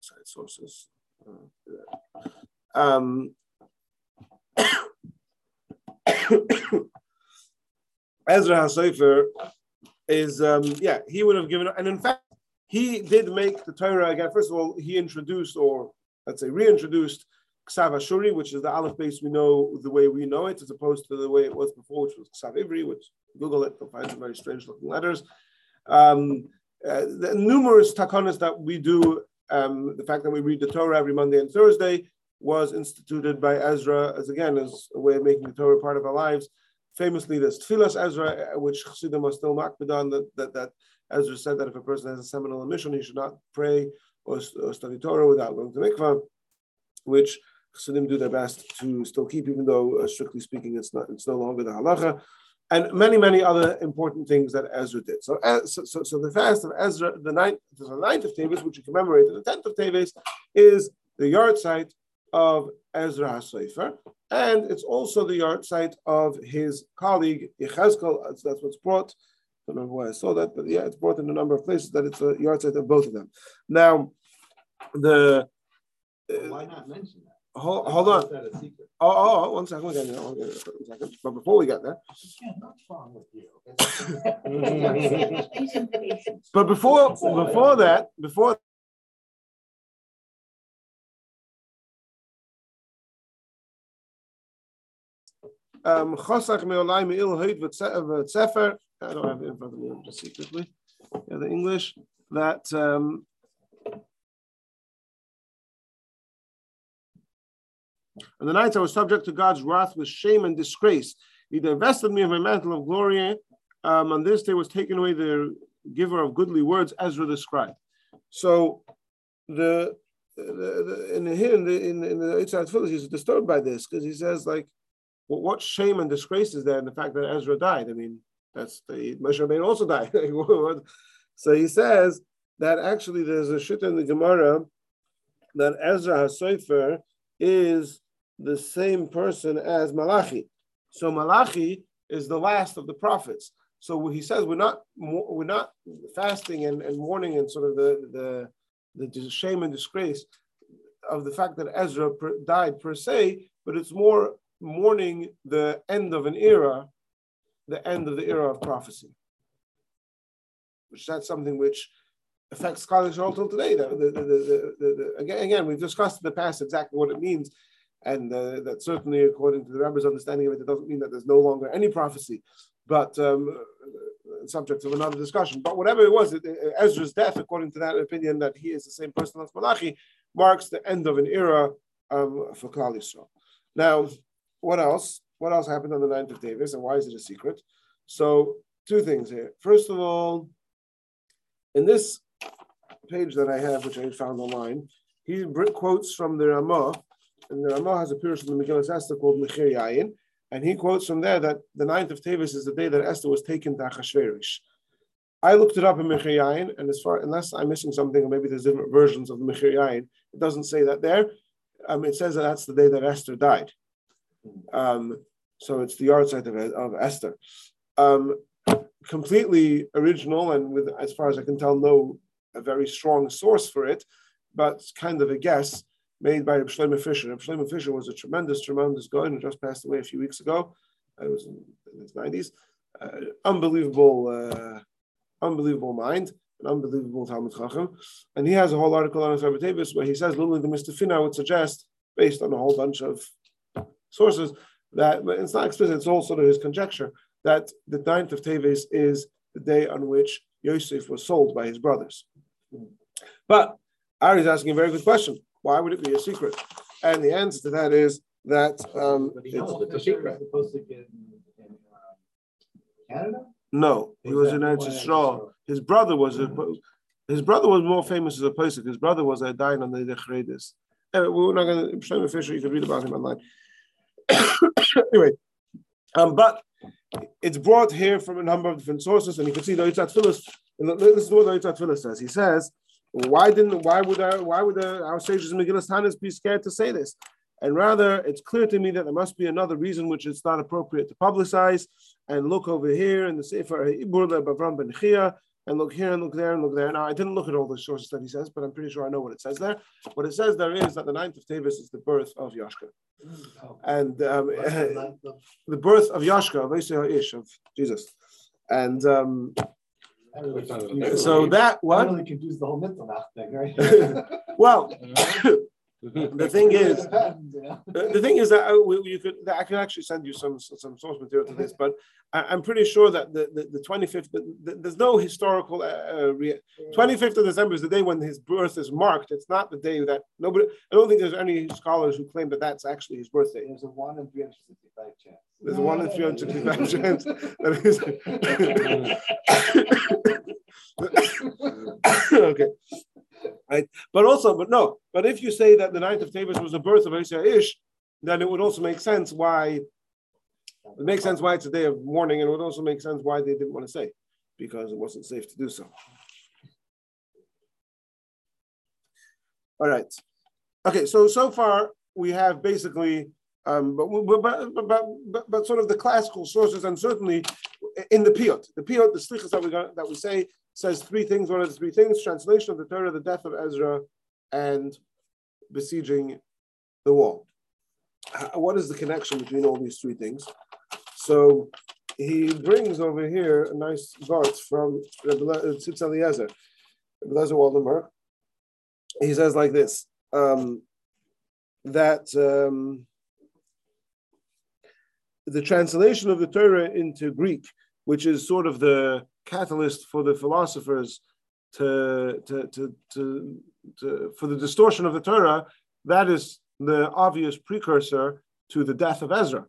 side sources. Um, Ezra HaSefer is, um, yeah, he would have given, and in fact, he did make the Torah again. First of all, he introduced, or let's say reintroduced, Ksav Ashuri, which is the Aleph base we know the way we know it, as opposed to the way it was before, which was Ksav Ivri, which Google it, you'll find some very strange looking letters. Um, uh, the numerous takonas that we do um, the fact that we read the Torah every Monday and Thursday was instituted by Ezra as again as a way of making the Torah part of our lives. Famously, there's Tevilas Ezra, which Chassidim are still makpid that, that, that Ezra said that if a person has a seminal emission, he should not pray or, or study Torah without going to mikvah, which Chassidim do their best to still keep, even though uh, strictly speaking, it's not it's no longer the halacha and many, many other important things that Ezra did. So, uh, so, so, so the fast of Ezra, the ninth, the ninth of Tevis, which you commemorate the tenth of Tevis, is the yahrzeit of Ezra HaSefer, and it's also the yahrzeit of his colleague Yechezkel. That's what's brought. I don't know why I saw that, but yeah, it's brought in a number of places that it's a yahrzeit of both of them. Now, the uh, why not mention that? Hold, hold on. Oh, oh, oh, one second, one second, one second. But before we get there, what's wrong with you? but before before that, before um chosach meolai meil hoid v'tsefer. I don't have it in front of me. Just secretly, yeah, the English that um, On the nights I was subject to God's wrath with shame and disgrace. He divested me of my mantle of glory. Um, on this day was taken away the giver of goodly words, Ezra the scribe. So the, the, the in here in the in, in the Yitzhak Phyllis, he's disturbed by this because he says like, what shame and disgrace is there in the fact that Ezra died? I mean, that's the Moshe Rabbeinu also died. so he says that actually there's a shit in the Gemara that Ezra HaSefer is the same person as Malachi. So Malachi is the last of the prophets. So he says we're not we're not fasting and, and mourning and sort of the, the the shame and disgrace of the fact that Ezra per, died per se, but it's more mourning the end of an era, the end of the era of prophecy. Which that's something which affects scholars all till today. The, the, the, again, again, we've discussed in the past exactly what it means and uh, that certainly, according to the rabbi's understanding of it, it doesn't mean that there's no longer any prophecy, but um, uh, subject of another discussion. But whatever it was, it, Ezra's death, according to that opinion, that he is the same person as Malachi, marks the end of an era um, for Klal Yisrael. Now, what else? What else happened on the 9th of Davis, and why is it a secret? So, two things here. First of all, in this page that I have, which I found online, he quotes from the Ramah and the Ramah has a pirush in the Megillah Esther called Mechir Yayin, and he quotes from there that the ninth of Tevis is the day that Esther was taken to Achashverosh. I looked it up in Mechir Yayin, and as far unless I'm missing something, or maybe there's different versions of Mechir Yayin, it doesn't say that there. Um, it says that that's the day that Esther died. Um, so it's the yahrzeit of, of Esther. Um, completely original and with, as far as I can tell, no a very strong source for it, but kind of a guess made by Shlomo Fisher. And Shlomo Fisher was a tremendous, tremendous guy who just passed away a few weeks ago. I was in, in his 90s. Uh, unbelievable, uh, unbelievable mind, an unbelievable Talmud Chacham. And he has a whole article on his Rebbe where he says, literally, the Mr. would suggest, based on a whole bunch of sources, that but it's not explicit, it's all sort of his conjecture, that the ninth of Teves is the day on which Yosef was sold by his brothers. But Ari is asking a very good question. Why would it be a secret? And the answer to that is that um, it's a secret. Canada? No, he was in Eretz His brother was a, his brother was more famous as a person. His brother was a dayan on the Dechredis. Anyway, we're not going to Shlomo Fisher. You can read about him online. anyway, um, but it's brought here from a number of different sources, and you can see the Yitzhak Phyllis. This is what the Yitzhak Phyllis says. He says, "Why didn't? Why would our, why would our sages in Megillas Tanis be scared to say this?" And rather, it's clear to me that there must be another reason which it's not appropriate to publicize. And look over here in the Sefer Ibur Bavram Ben Chia, and look here and look there and look there. Now, I didn't look at all the sources that he says, but I'm pretty sure I know what it says there. What it says there is that the ninth of Tevis is the birth of Yashka. And um, the birth of Yashka, of Ish, of Jesus. And um, so that what? really confused the whole mental thing, right? well, the thing is, the thing is that uh, you could, I can actually send you some some source material to this, but I, am pretty sure that the, the, the 25th, the, the, there's no historical, uh, uh, 25th of December is the day when his birth is marked. It's not the day that nobody, I don't think there's any scholars who claim that that's actually his birthday. There's a 1 in 365 chance. There's 1 in 365 chance. That is. okay right? But also, but no, but if you say that the ninth of Tavis was the birth of Isha Ish, then it would also make sense why it makes sense why it's a day of mourning, and it would also make sense why they didn't want to say, because it wasn't safe to do so. All right. Okay, so so far we have basically, um, but, but, but, but, but, sort of the classical sources, and certainly in the Piyot, the Piyot, the slichas that we got, that we say says three things. One of the three things: translation of the Torah, the death of Ezra, and besieging the wall. What is the connection between all these three things? So he brings over here a nice vart from Tzitz Eliezer, Eliezer Waldenberg. He says like this um, that um, the translation of the Torah into Greek, which is sort of the catalyst for the philosophers to, to, to, to, to, for the distortion of the Torah, that is the obvious precursor to the death of Ezra,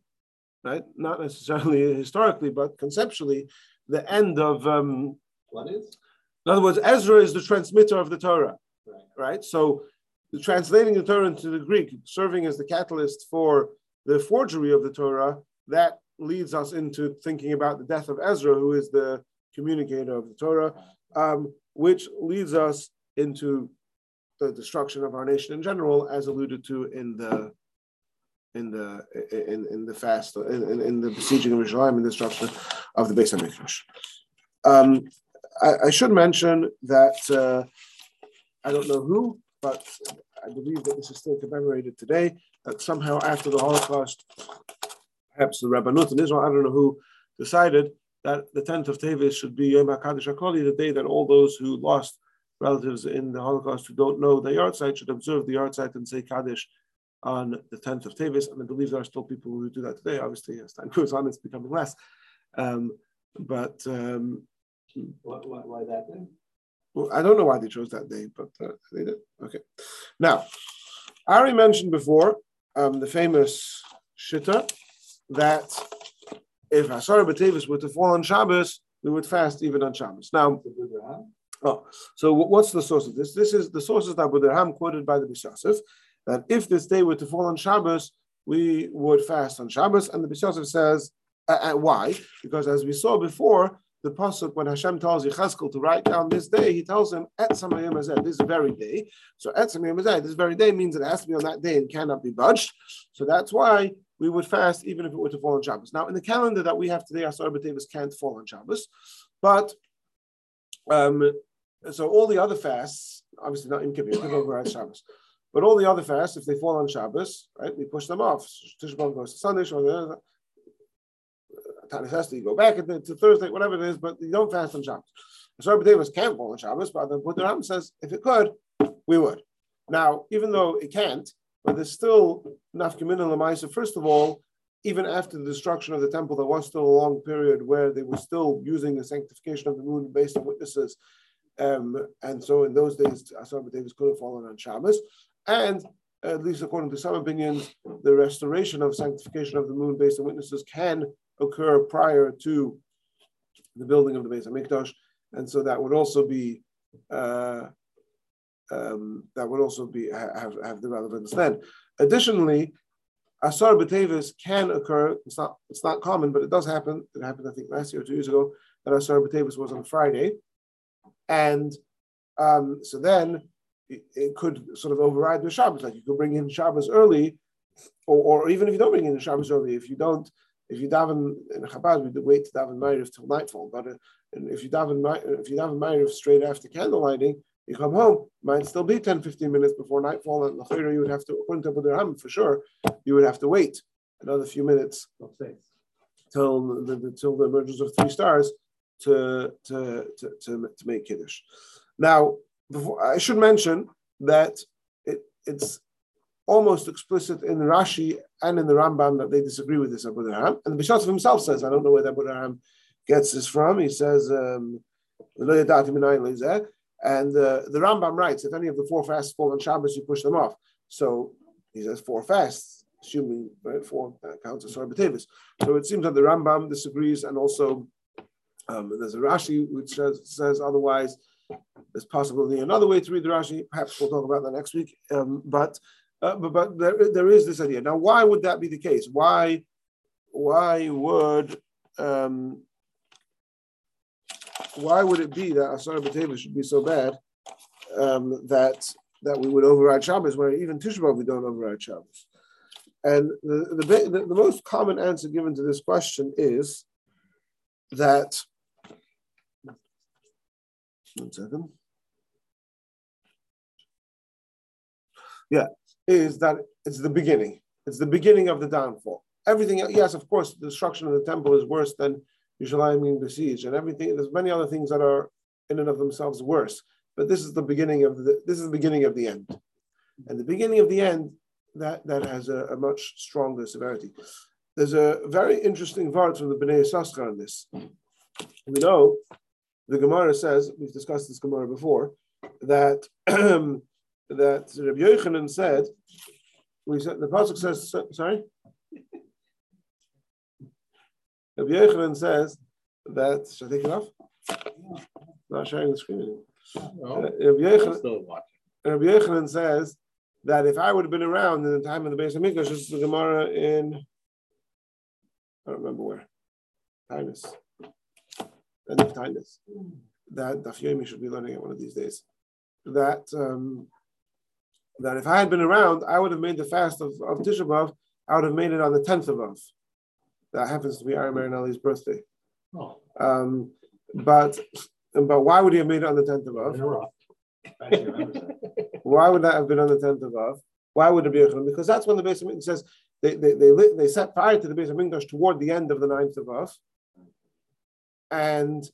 right? Not necessarily historically, but conceptually, the end of. Um, what is? In other words, Ezra is the transmitter of the Torah, right? right? So, the translating the Torah into the Greek, serving as the catalyst for the forgery of the Torah, that leads us into thinking about the death of Ezra, who is the communicator of the Torah, um, which leads us into the destruction of our nation in general, as alluded to in the in the in, in the fast in, in the besieging of Jerusalem and the destruction of the Beis Hamikdash. Um, I, I, should mention that uh, I don't know who, but I believe that this is still commemorated today. That somehow after the Holocaust, perhaps the Rabbanut in Israel, I don't know who, decided that the 10th of Tevis should be Yom HaKaddish HaKlali, the day that all those who lost relatives in the Holocaust who don't know the yahrzeit should observe the yahrzeit and say Kaddish on the 10th of Tevis. And I believe there are still people who do that today. Obviously, as time goes on, it's becoming less. Um, but um, why, why, why, that day? Well, I don't know why they chose that day, but uh, they did. Okay. Now, I already mentioned before um, the famous Shitta that if Asar B'Tevis were to fall on Shabbos, we would fast even on Shabbos. Now, oh, so what's the source of this? This is the sources that Buddham quoted by the Beis Yosef, that if this day were to fall on Shabbos, we would fast on Shabbos. And the Beis Yosef says, uh, uh, why? Because as we saw before, the pasuk when Hashem tells Yecheskel to write down this day, he tells him at Samayim this very day. So at Samayim this very day means it has to be on that day and cannot be budged. So that's why we would fast even if it were to fall on Shabbos. Now, in the calendar that we have today, Asar B'Tevis can't fall on Shabbos, but um, so all the other fasts, obviously not in Kippur, Kippur overrides Shabbos, but all the other fasts, if they fall on Shabbos, right, we push them off. Tisha B'Av goes to Sunday, or Tanis has to go back to Thursday, whatever it is, but you don't fast on Shabbos. Asar B'Tevis can't fall on Shabbos, but the Buddha says if it could, we would. Now, even though it can't, but there's still nafkamina lemaisa. First of all, even after the destruction of the temple, there was still a long period where they were still using the sanctification of the moon based on witnesses. Um, and so in those days, Asar Davis could have fallen on Shabbos. And at least according to some opinions, the restoration of sanctification of the moon based on witnesses can occur prior to the building of the Beis Hamikdash, and so that would also be uh, um, that would also be have, have the relevance then. Additionally, Asar B'Tevis can occur. It's not it's not common, but it does happen. It happened, I think, last year or two years ago that Asar B'Tevis was on Friday, and um, so then it, it, could sort of override the Shabbos. Like you could bring in Shabbos early, or, or even if you don't bring in Shabbos early, if you don't, if you daven in Chabad, we wait to daven Ma'ariv till nightfall. But uh, if you daven if you daven Ma'ariv straight after candle lighting, you come home, might still be 10, 15 minutes before nightfall, and the you would have to, according to Abu for sure, you would have to wait another few minutes till the, the, till the emergence of three stars to, to, to, to, to make Kiddush. Now, before, I should mention that it, it's almost explicit in Rashi and in the Rambam that they disagree with this Abu Darham. And the Bishop himself says, I don't know where Abu Darham gets this from. He says, um, and uh, the Rambam writes, if any of the four fasts fall on Shabbos, you push them off. So he says four fasts, assuming right, four counts Asar B'Tevis. So it seems that the Rambam disagrees, and also um, there's a Rashi which says, says otherwise. There's possibly another way to read the Rashi. Perhaps we'll talk about that next week. Um, but, uh, but but there, there is this idea. Now, why would that be the case? Why why would um, why would it be that Asar B'Teva should be so bad um, that that we would override Shabbos, where even Tisha we don't override Shabbos? And the, the, the, the most common answer given to this question is that, one second. Yeah, is that it's the beginning. It's the beginning of the downfall. Everything, yes, of course, the destruction of the temple is worse than Yerushalayim being besieged, and everything. There's many other things that are in and of themselves worse, but this is the beginning of the this is the beginning of the end, and the beginning of the end that that has a, a much stronger severity. There's a very interesting verse from the Bnei Yissaschar on this. We know the Gemara says we've discussed this Gemara before that that Rabbi Yochanan said. We said the pasuk says sorry. Rabbi Yochanan says that, should I take it off? not sharing the screen anymore. No, uh, Rabbi, Yochanan, Rabbi Yochanan says that if I would have been around in the time of the Beis Hamikdash, this is the Gemara in, I don't remember where, Tainus, end of Tainus, that Daf Yomi should be learning it one of these days. That um, that if I had been around, I would have made the fast of, of Tisha B'Av, I would have made it on the 10th of Av that happens to be Aaron Marinelli's birthday. Oh. Um, but but why would he have made it on the 10th of Av? why would that have been on the 10th of Av? Why would it be a Because that's when the Beis Hamikdash says they, they, they, lit, they set fire to the Beis Hamikdash toward the end of the 9th of Av. And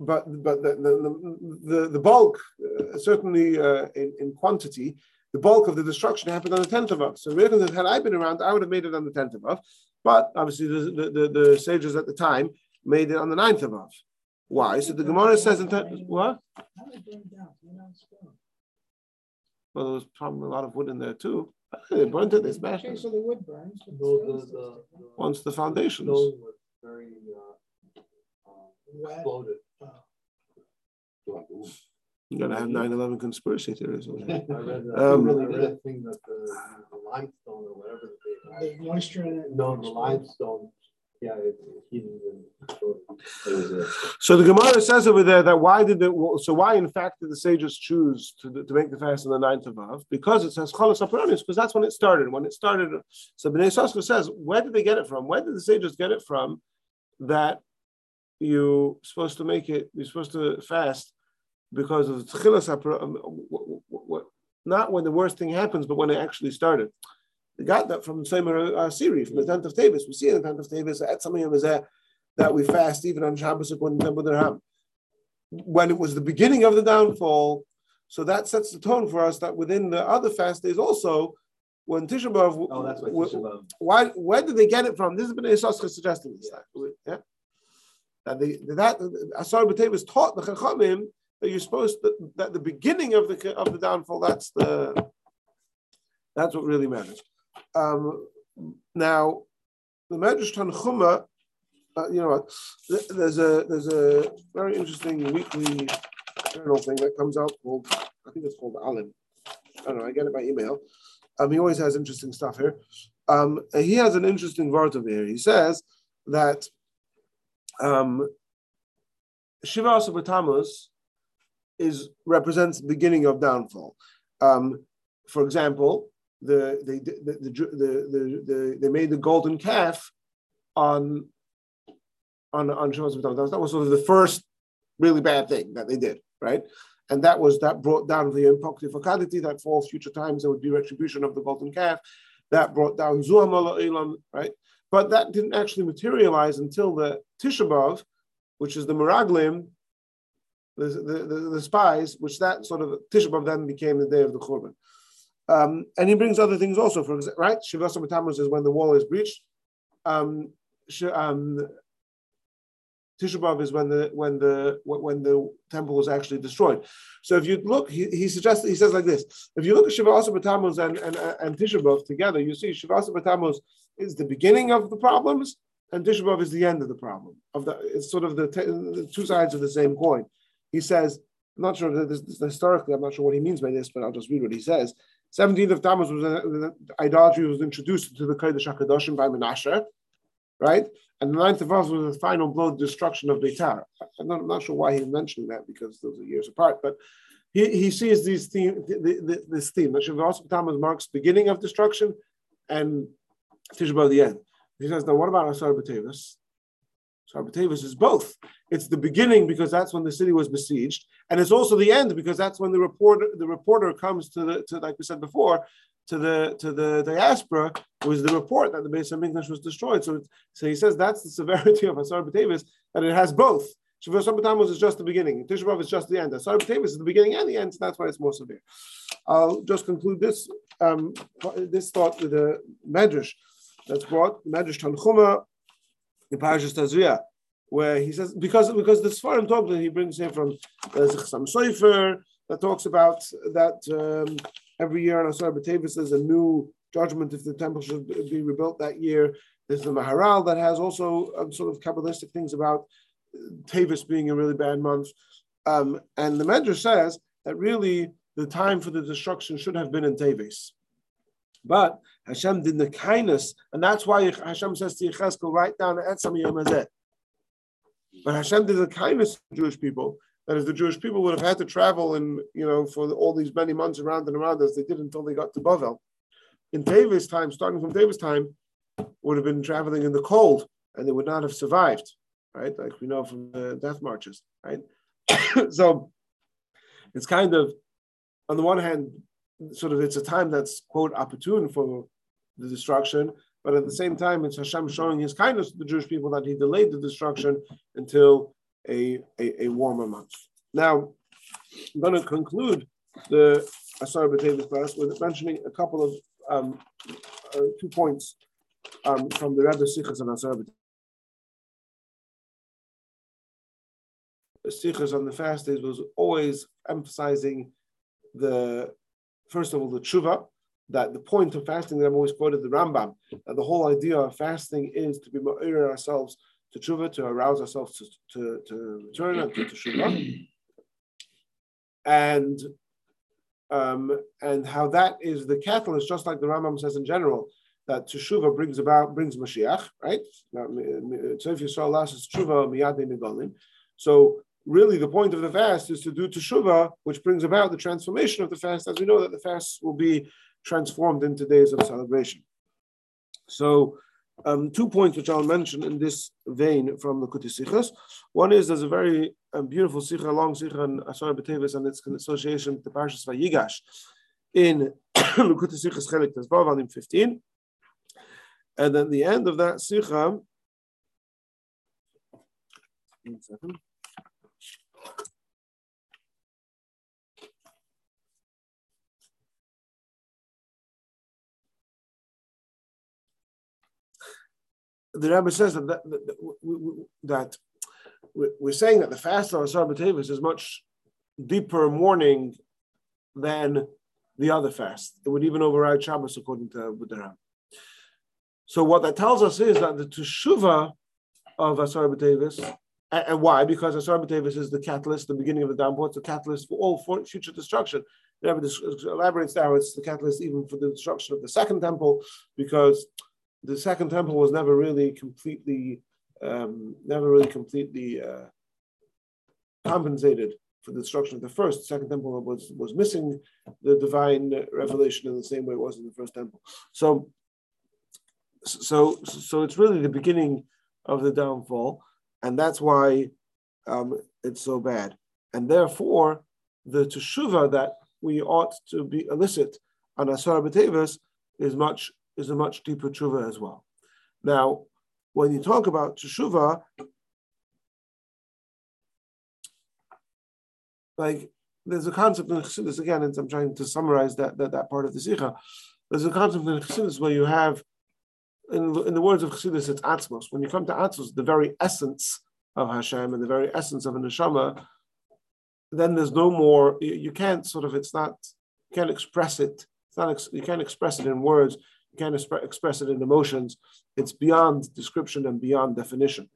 but but the the, the, the bulk, uh, certainly uh, in, in quantity, the bulk of the destruction happened on the 10th of Av. So had I been around, I would have made it on the 10th of Av. But obviously, the, the, the, the, sages at the time made it on the ninth of Av. Why? So the Gemara says in ten, what? Well, there was probably a lot of wood in there too. They burnt it. They smashed it. So the wood burns. Once the foundations. was very uh, uh, exploded. Oh. You gotta have 9-11 conspiracy theories. I read, uh, um, I read a thing that the, the limestone or whatever the moisture in it. No, the limestone Yeah, it, he didn't. It So the Gemara says over there that why did it? so why in fact did the sages choose to, to make the fast on the ninth of Av? Because it says Cholos Aperonis, because that's when it started. When it started, so Bnei Yissaschar says, where did they get it from? Where did the sages get it from that you're supposed to make it, you're supposed to fast because of Tchilas Aperonis, not when the worst thing happens, but when it actually started. They got that from Seimer uh, Siri, from the tent of Tavis. We see in the tent of Tavis at some of that we fast even on Shabbos when when it was the beginning of the downfall. So that sets the tone for us that within the other fast days also, when Tisha B'av, oh, that's what Tisha B'av. why where did they get it from? This has been Yisrael suggesting this. Yeah. That they, that Asar B'Tevis taught the Chachamim that you're supposed to, that the beginning of the of the downfall that's the that's what really matters. Um, now, the Medrash Tanchuma, uh, you know what? There's a there's a very interesting weekly journal thing that comes out called I think it's called Alim. I don't know. I get it by email. Um, he always has interesting stuff here. Um, he has an interesting word over here. He says that um, Shiva Tammuz is represents the beginning of downfall. Um, for example, the they the the, the, the, the they made the golden calf on on on Asar That was sort of the first really bad thing that they did, right? And that was that brought down the impakti fakaditi, that for all future times there would be retribution of the golden calf. That brought down Zuham right? But that didn't actually materialize until the Tisha which is the Meraglim, the, the, the, spies, which that sort of Tisha then became the day of the Churban. Um, and he brings other things also, for example, right? Shivasa Tammuz is when the wall is breached. Um, sh- um, Tisha B'av is when the when the when the temple was actually destroyed. So if you look, he, he suggests he says like this: if you look at Shiva Asa B'Tammuz and and and Tisha B'av together, you see Shiva Asa B'Tammuz is the beginning of the problems, and Tisha B'av is the end of the problem. Of the it's sort of the, the two sides of the same coin. He says, I'm not sure this, this, historically, I'm not sure what he means by this, but I'll just read what he says. 17th of Tammuz was uh, idolatry was introduced to the Kodesh Hakadoshim by Menashe, right? And the ninth of Av was the final blow, the destruction of Beitar. I'm not, I'm not sure why he's mentioning that because those are years apart, but he, he sees these theme, the, the, this theme that Shavuot Tammuz marks beginning of destruction and Tisha B'av the end. He says, now what about Asar B'Tevis? B'Tevis is both. It's the beginning because that's when the city was besieged, and it's also the end because that's when the reporter the reporter comes to the to like we said before to the to the diaspora was the report that the base of English was destroyed. So, so he says that's the severity of Asar B'Tevis, that it has both. Shavuot B'Tammuz is just the beginning. Tisha is just the end. Asar is the beginning and the end, so that's why it's more severe. I'll just conclude this um, this thought with a medrash that's brought, medrash Tanchuma, in Parashas Tazria, where he says because because the Sfarim talk that he brings here from there's some Sofer that talks about that um, every year on Asar B'Tevis there's a new judgment if the temple should be rebuilt that year. There's the Maharal that has also um, sort of Kabbalistic things about Tavis being a really bad month. Um, and the Medrash says that really the time for the destruction should have been in Tavis. But Hashem did the kindness, and that's why Hashem says to Yecheskel, write down Etzam Yemazet. But Hashem did the kindness to Jewish people. That is, the Jewish people would have had to travel and you know for all these many months around and around as they did until they got to Bavel. In David's time, starting from David's time, would have been traveling in the cold, and they would not have survived, right? Like we know from the death marches, right? so it's kind of, on the one hand, sort of it's a time that's quote opportune for the destruction, but at the same time, it's Hashem showing His kindness to the Jewish people that He delayed the destruction until a, a, a warmer month. Now, I'm going to conclude the Asar B'Tevis class with mentioning a couple of um, uh, two points um, from the Rebbe Sichas on Asar B'Tevis. Sichas on the fast days was always emphasizing the first of all the tshuva, that the point of fasting that I'm always quoted the Rambam, that the whole idea of fasting is to be ma'ir ourselves to tshuva, to arouse ourselves to, to, to return and to tshuva. And um, and how that is the catalyst, just like the Rambam says in general, that teshuva brings about brings Mashiach, right? So if you saw last is teshuva miyad negolim. So really, the point of the fast is to do teshuva, which brings about the transformation of the fast, as we know that the fast will be transformed into days of celebration. So. Um, two points which I'll mention in this vein from the Kutisichas. One is there's a very um, beautiful sikha, long sikha on Asar B'Tevis and its association with the Parshas Vayigash in Likkutei Sichas Chelik Tezvav, volume 15. And then the end of that sikha, one second. The Rebbe says that, that, that, that we're saying that the fast on Asar B'Tevis is much deeper mourning than the other fast. It would even override Shabbos according to the Budaram. So what that tells us is that the teshuva of Asar B'Tevis, and, why? Because Asar B'Tevis is the catalyst, the beginning of the downpour, it's the catalyst for all for future destruction. The never elaborates now, it's the catalyst even for the destruction of the second temple, because the second temple was never really completely, um, never really completely uh, compensated for the destruction of the first. The second temple was was missing the divine revelation in the same way it was in the first temple. So so so it's really the beginning of the downfall, and that's why um, it's so bad. And therefore, the teshuva that we ought to be elicit on Asar B'Tevis is much is a much deeper teshuva as well. Now, when you talk about teshuva, like there's a concept in Chassidus again, and I'm trying to summarize that that, that part of the Sikha. There's a concept in Chassidus where you have in, in the words of Chassidus, it's Atzmos. When you come to Atzmos, the very essence of Hashem and the very essence of a neshama, then there's no more. You, you can't sort of. It's not. You can't express it. It's not. You can't express it in words. Can't exp- express it in emotions. It's beyond description and beyond definition,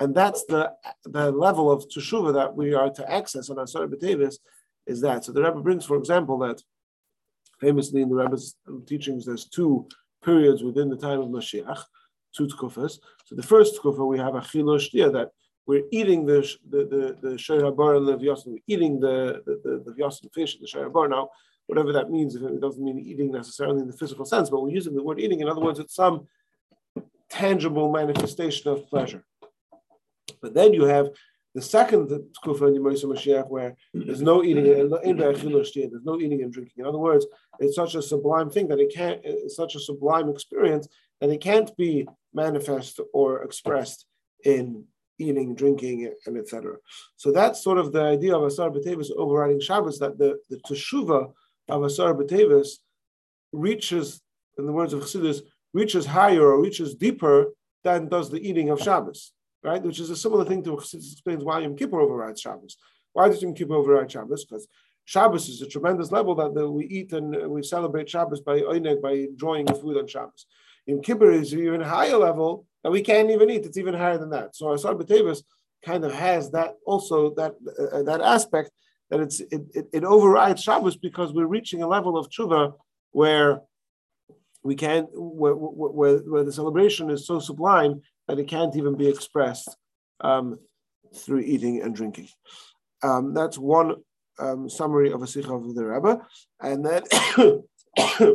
and that's the the level of teshuva that we are to access on Asar B'Tevis is that. So the Rebbe brings, for example, that famously in the Rebbe's teachings, there's two periods within the time of Mashiach, two tkufas. So the first tkufa we have a chiloshtia that we're eating the the the, the shayrabar and the vyasin, we're eating the the the, the fish, the shayrabar. Now, whatever that means, it doesn't mean eating necessarily in the physical sense, but we're using the word eating. In other words, it's some tangible manifestation of pleasure. But then you have the second tkufa in Yemos HaMashiach, where there's no eating, there's no eating and drinking. In other words, it's such a sublime thing that it can't. It's such a sublime experience that it can't be manifest or expressed in eating, drinking, and etc. So that's sort of the idea of Asar B'Tevis overriding Shabbos, that the, the teshuva of Asar B'Tevis reaches, in the words of Chassidus, reaches higher or reaches deeper than does the eating of Shabbos right? Which is a similar thing to explains why Yom Kippur overrides Shabbos. Why does Yom Kippur override Shabbos? Because Shabbos is a tremendous level that, that we eat and we celebrate Shabbos by oineg, by enjoying food on Shabbos. Yom Kippur is even higher level that we can't even eat. It's even higher than that. So Asar B'Tevis kind of has that also that uh, that aspect that it's it, it, it, overrides Shabbos because we're reaching a level of tshuva where we can't where, where, where the celebration is so sublime that it can't even be expressed um, through eating and drinking. Um, that's one um, summary of a sikha of the Rebbe. And then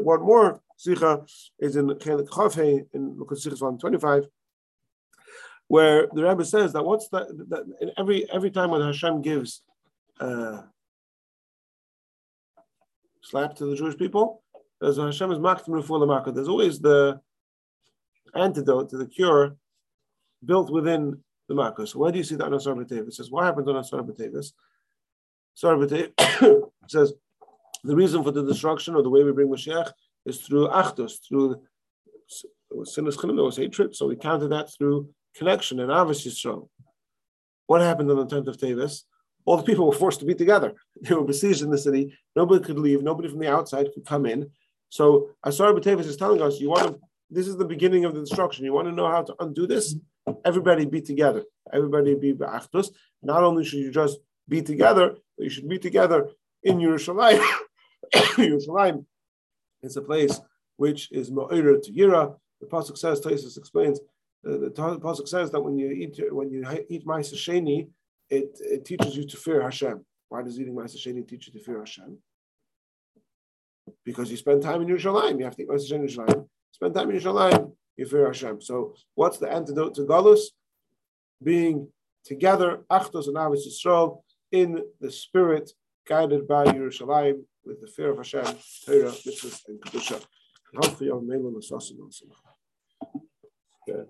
one more sikha is in Chelik Chafei in Lukas 6 125, where the Rebbe says that what's that, that every every time when Hashem gives uh, slap to the Jewish people, there's Hashem is maktim the There's always the antidote to the cure built within the Makos. Where do you see that on Asar B'Tevis? It says, what happens on Asar B'Tevis? Asar says, the reason for the destruction or the way we bring Mashiach is through Achdus, through sinas there was hatred, so we counted that through connection and Ahavas Yisrael. What happened on the 10th of Tevis? All the people were forced to be together. They were besieged in the city. Nobody could leave. Nobody from the outside could come in. So Asar B'Tevis is telling us, you want to, this is the beginning of the destruction. You want to know how to undo this? everybody be together. Everybody be ba'achdus. Not only should you just be together, but you should be together in Yerushalayim. Yerushalayim is a place which is ma'ira to Yira. The pasuk says, Taisus explains, uh, the pasuk says that when you eat when you eat ma'aser sheni, it, it teaches you to fear Hashem. Why does eating ma'aser sheni teach you to fear Hashem? Because you spend time in Yerushalayim. You have to eat ma'aser sheni Yerushalayim. Spend time in Yerushalayim. You fear Hashem. So what's the antidote to Galus? Being together, Achdus and Ahavas Yisrael, in the spirit, guided by Yerushalayim, with the fear of Hashem, Torah, mitzvahs, and Kedusha. Hopefully, Melon Assassin. Okay.